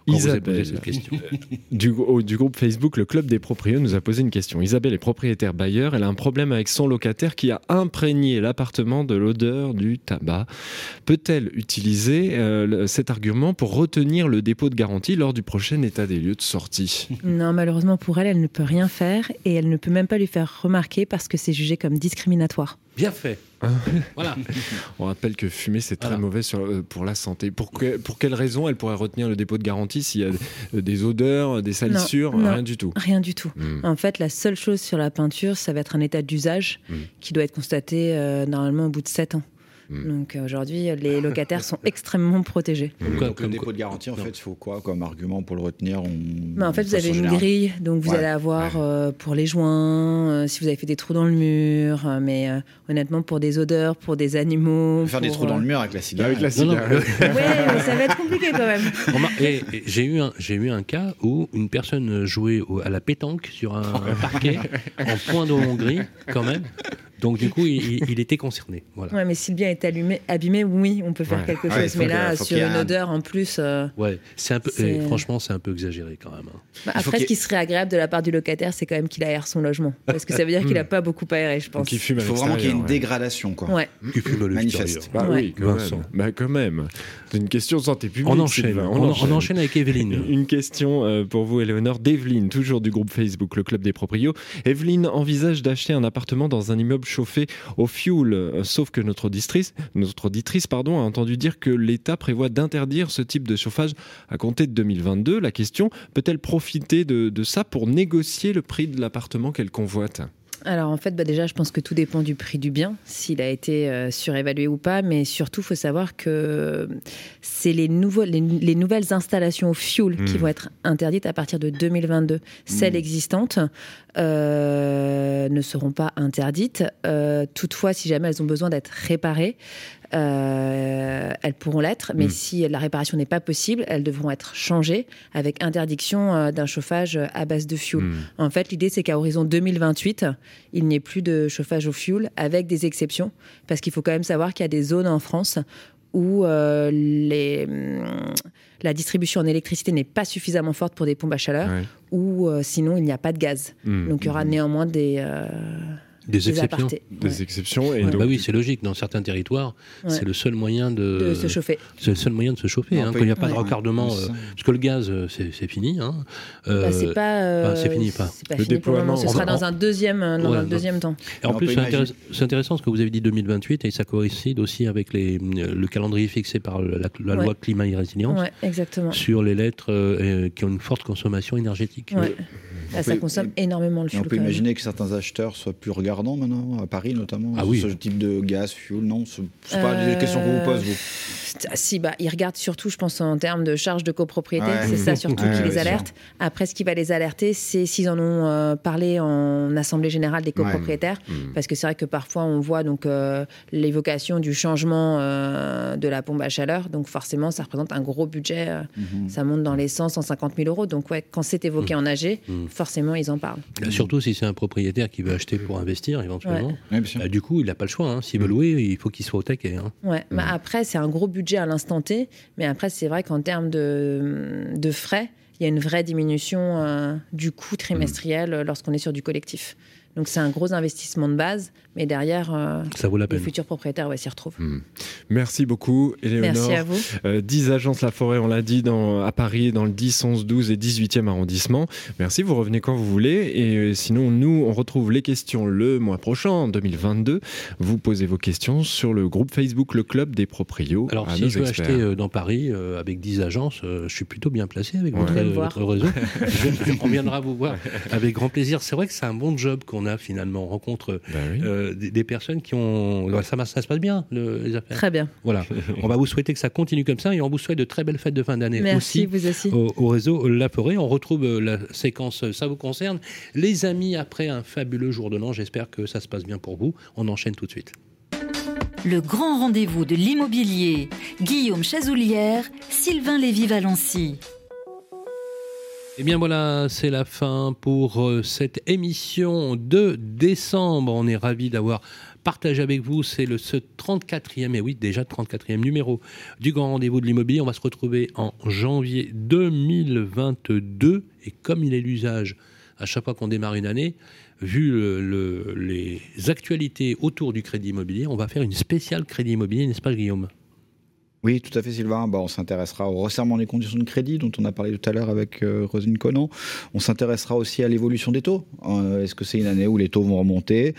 quand vous avez posé Isabelle, cette question. du, au- du groupe Facebook, le Club des Proprios, nous a posé une question. Isabelle est propriétaire bailleur. Elle a un problème avec son locataire qui a imprégné l'appartement de l'odeur du tabac. Peut-elle utiliser euh, cet argument pour retenir le dépôt de garantie lors du prochain état des lieux de sortie? Non, malheureusement pour elle, elle ne peut rien faire et elle ne peut même pas lui faire remarquer parce que c'est jugé comme discriminatoire. Bien fait. voilà. On rappelle que fumer, c'est très mauvais sur, euh, pour la santé. Pour, que- pour quelle raison elle pourrait retenir le dépôt de garantie s'il y a des- des odeurs, des salissures Non, non, Rien du tout? Rien du tout. Hmm. En fait, la seule chose sur la peinture, ça va être un état d'usage Hmm. qui doit être constaté euh, normalement au bout de 7 ans. Hmm. Donc euh, aujourd'hui, les locataires sont extrêmement protégés. Donc, le dépôt de garantie, en fait, il faut quoi comme argument pour le retenir? On- Mais en fait, vous avez une générale grille, donc vous Ouais. allez avoir euh, pour les joints, euh, si vous avez fait des trous dans le mur, euh, mais euh, honnêtement, pour des odeurs, pour des animaux. Faire des trous dans le mur avec la cigarette. Avec la Non, non, cigarette. ouais, mais ça va être compliqué quand même. Remarque, et- et J'ai eu, un- j'ai eu un cas où une personne jouait au- à la pétanque sur un, un parquet en point de Hongrie, quand même. Donc, du coup, il, il était concerné. Voilà. Ouais, mais si le bien est allumé, abîmé, oui, on peut faire Ouais. quelque Ouais, chose. mais là, sur une un- odeur en plus. euh, Ouais, c'est un peu. C'est- et franchement, c'est un peu exagéré quand même. hein. bah, après, ce qui serait agréable de la part du locataire, c'est quand même qu'il aère son logement. Parce que ça veut dire qu'il n'a pas beaucoup aéré, je pense. Il faut vraiment qu'il y ait une dégradation, quoi. Ouais. Qui fume à Manifeste. Bah Ouais. oui, quand Vincent. même. Bah quand même. C'est une question de santé publique. On enchaîne. On- on enchaîne avec Evelyne. Une question euh, pour vous, Éléonore, d'Evelyne, toujours du groupe Facebook, le Club des Proprios. Evelyne envisage d'acheter un appartement dans un immeuble au fioul, euh, sauf que notre auditrice, notre auditrice pardon, a entendu dire que l'État prévoit d'interdire ce type de chauffage à compter de 2022. La question, peut-elle profiter de, de ça pour négocier le prix de l'appartement qu'elle convoite? Alors en fait, bah déjà, je pense que tout dépend du prix du bien, s'il a été euh, surévalué ou pas. Mais surtout, il faut savoir que c'est les, nouveaux, les, les nouvelles installations au fioul qui Mm. vont être interdites à partir de 2022. Celles existantes euh, ne seront pas interdites. Euh, toutefois, si jamais elles ont besoin d'être réparées, euh, elles pourront l'être, mais Mm. si la réparation n'est pas possible, elles devront être changées avec interdiction euh, d'un chauffage à base de fioul. Mm. En fait, l'idée, c'est qu'à horizon 2028, il n'y ait plus de chauffage au fioul, avec des exceptions, parce qu'il faut quand même savoir qu'il y a des zones en France où euh, les, hum, la distribution en électricité n'est pas suffisamment forte pour des pompes à chaleur, ou euh, sinon il n'y a pas de gaz. Mm. Donc il y aura néanmoins des, euh, Des exceptions. apartés. Des exceptions. Et Ouais, donc, bah oui, c'est logique. Dans certains territoires, Ouais. c'est le seul moyen de, De se chauffer. C'est le seul moyen de se chauffer. Hein, quand il n'y a pas de raccordement, Ouais, euh, parce que le gaz, euh, c'est c'est fini. Hein. Bah, c'est pas, euh, enfin, c'est fini, pas. c'est pas fini pour le moment. Ce sera dans un deuxième, euh, dans Ouais, un deuxième temps. Et en plus, c'est intéressant ce que vous avez dit 2028 et ça coïncide aussi avec les, le calendrier fixé par la, la Ouais. loi climat et résilience Ouais, exactement. sur les lettres qui ont une forte consommation énergétique. Ouais. Là, ça consomme énormément le Et on peut imaginer que certains acheteurs soient plus regardants maintenant, à Paris notamment, Ah oui. ce type de gaz, fuel, non Ce c'est pas les Euh, questions qu'on vous pose, vous. Si, bah, ils regardent surtout, je pense, en termes de charges de copropriété. Ouais. C'est ça surtout Ouais, qui ouais, les alerte. Après, ce qui va les alerter, c'est s'ils en ont euh, parlé en assemblée générale des copropriétaires. Ouais. Parce que c'est vrai que parfois, on voit donc euh, l'évocation du changement euh, de la pompe à chaleur. Donc forcément, ça représente un gros budget. euh, Mhm. Ça monte dans les 100, 150 000 euros. Donc ouais, quand c'est évoqué en AG, Mhm. forcément, forcément ils en parlent. Surtout si c'est un propriétaire qui veut acheter pour investir éventuellement. Bah, du coup, il n'a pas le choix. Hein. S'il veut louer, il faut qu'il soit au taquet. Hein. Ouais. Bah, après, c'est un gros budget à l'instant T, mais après, c'est vrai qu'en termes de, de frais, il y a une vraie diminution euh, du coût trimestriel euh, lorsqu'on est sur du collectif. Donc c'est un gros investissement de base, mais derrière, euh, ça vaut la peine. les futurs propriétaires ouais, s'y retrouvent. Hmm. Merci beaucoup, Éléonore. Merci à vous. Euh, 10 agences La Forêt, on l'a dit, dans, à Paris, dans le 10, 11, 12 et 18e arrondissement. Merci, vous revenez quand vous voulez. Et euh, sinon, nous, on retrouve les questions le mois prochain, en 2022. Vous posez vos questions sur le groupe Facebook Le Club des Proprios. Alors, si je veux experts. acheter euh, dans Paris euh, avec 10 agences, euh, je suis plutôt bien placé avec Ouais. votre, réseau. Je- on viendra vous voir avec grand plaisir. C'est vrai que c'est un bon job qu'on a finalement. On rencontre euh, des, des personnes qui ont. Ça, se passe bien, le- les affaires. Très bien. Voilà. on va vous souhaiter que ça continue comme ça et on vous souhaite de très belles fêtes de fin d'année Merci, aussi. vous aussi. Au, au réseau La Forêt. On retrouve euh, la séquence euh, Ça vous concerne. Les amis, après un fabuleux jour de l'an, j'espère que ça se passe bien pour vous. On enchaîne tout de suite. Le grand rendez-vous de l'immobilier. Guillaume Chazoulière, Sylvain Lévy-Valency. Eh bien voilà, c'est la fin pour euh, cette émission de décembre. On est ravis d'avoir partagé avec vous. C'est le ce 34e, et oui, déjà 34e numéro du Grand Rendez-vous de l'immobilier. On va se retrouver en janvier 2022. Et comme il est l'usage à chaque fois qu'on démarre une année, vu le- le- les actualités autour du crédit immobilier, on va faire une spéciale crédit immobilier, n'est-ce pas Guillaume? Oui, tout à fait, Sylvain. Bah, on s'intéressera au resserrement des conditions de crédit dont on a parlé tout à l'heure avec euh, Rosine Conan. On s'intéressera aussi à l'évolution des taux. Euh, Est-ce que c'est une année où les taux vont remonter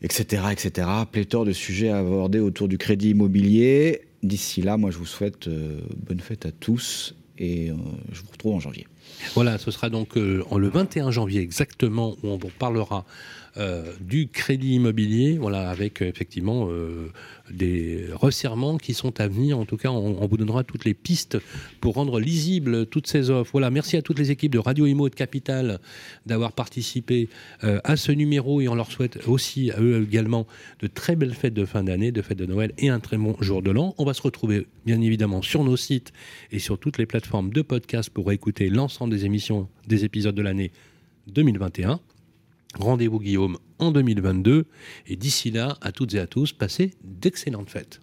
etc., etc. Pléthore de sujets à aborder autour du crédit immobilier. D'ici là, moi, je vous souhaite euh, bonne fête à tous et je vous retrouve en janvier. Voilà, ce sera donc le 21 janvier exactement où on vous parlera du crédit immobilier, voilà, avec euh, effectivement euh, des resserrements qui sont à venir. En tout cas, on, vous donnera toutes les pistes pour rendre lisibles toutes ces offres. Voilà, merci à toutes les équipes de Radio Imo et de Capital d'avoir participé euh, à ce numéro et on leur souhaite aussi à eux également de très belles fêtes de fin d'année, de fêtes de Noël et un très bon jour de l'an. On va se retrouver bien évidemment sur nos sites et sur toutes les plateformes de podcast pour écouter l'ensemble des émissions, des épisodes de l'année 2021. Rendez-vous Guillaume en 2022 et d'ici là, à toutes et à tous, passez d'excellentes fêtes.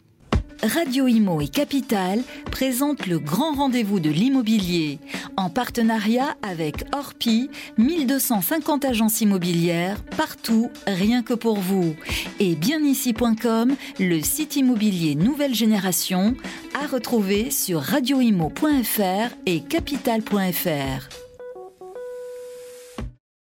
Radio Imo et Capital présentent le grand rendez-vous de l'immobilier en partenariat avec Orpi, 1250 agences immobilières partout, rien que pour vous. Et bienici.com, le site immobilier nouvelle génération, à retrouver sur radioimo.fr et capital.fr.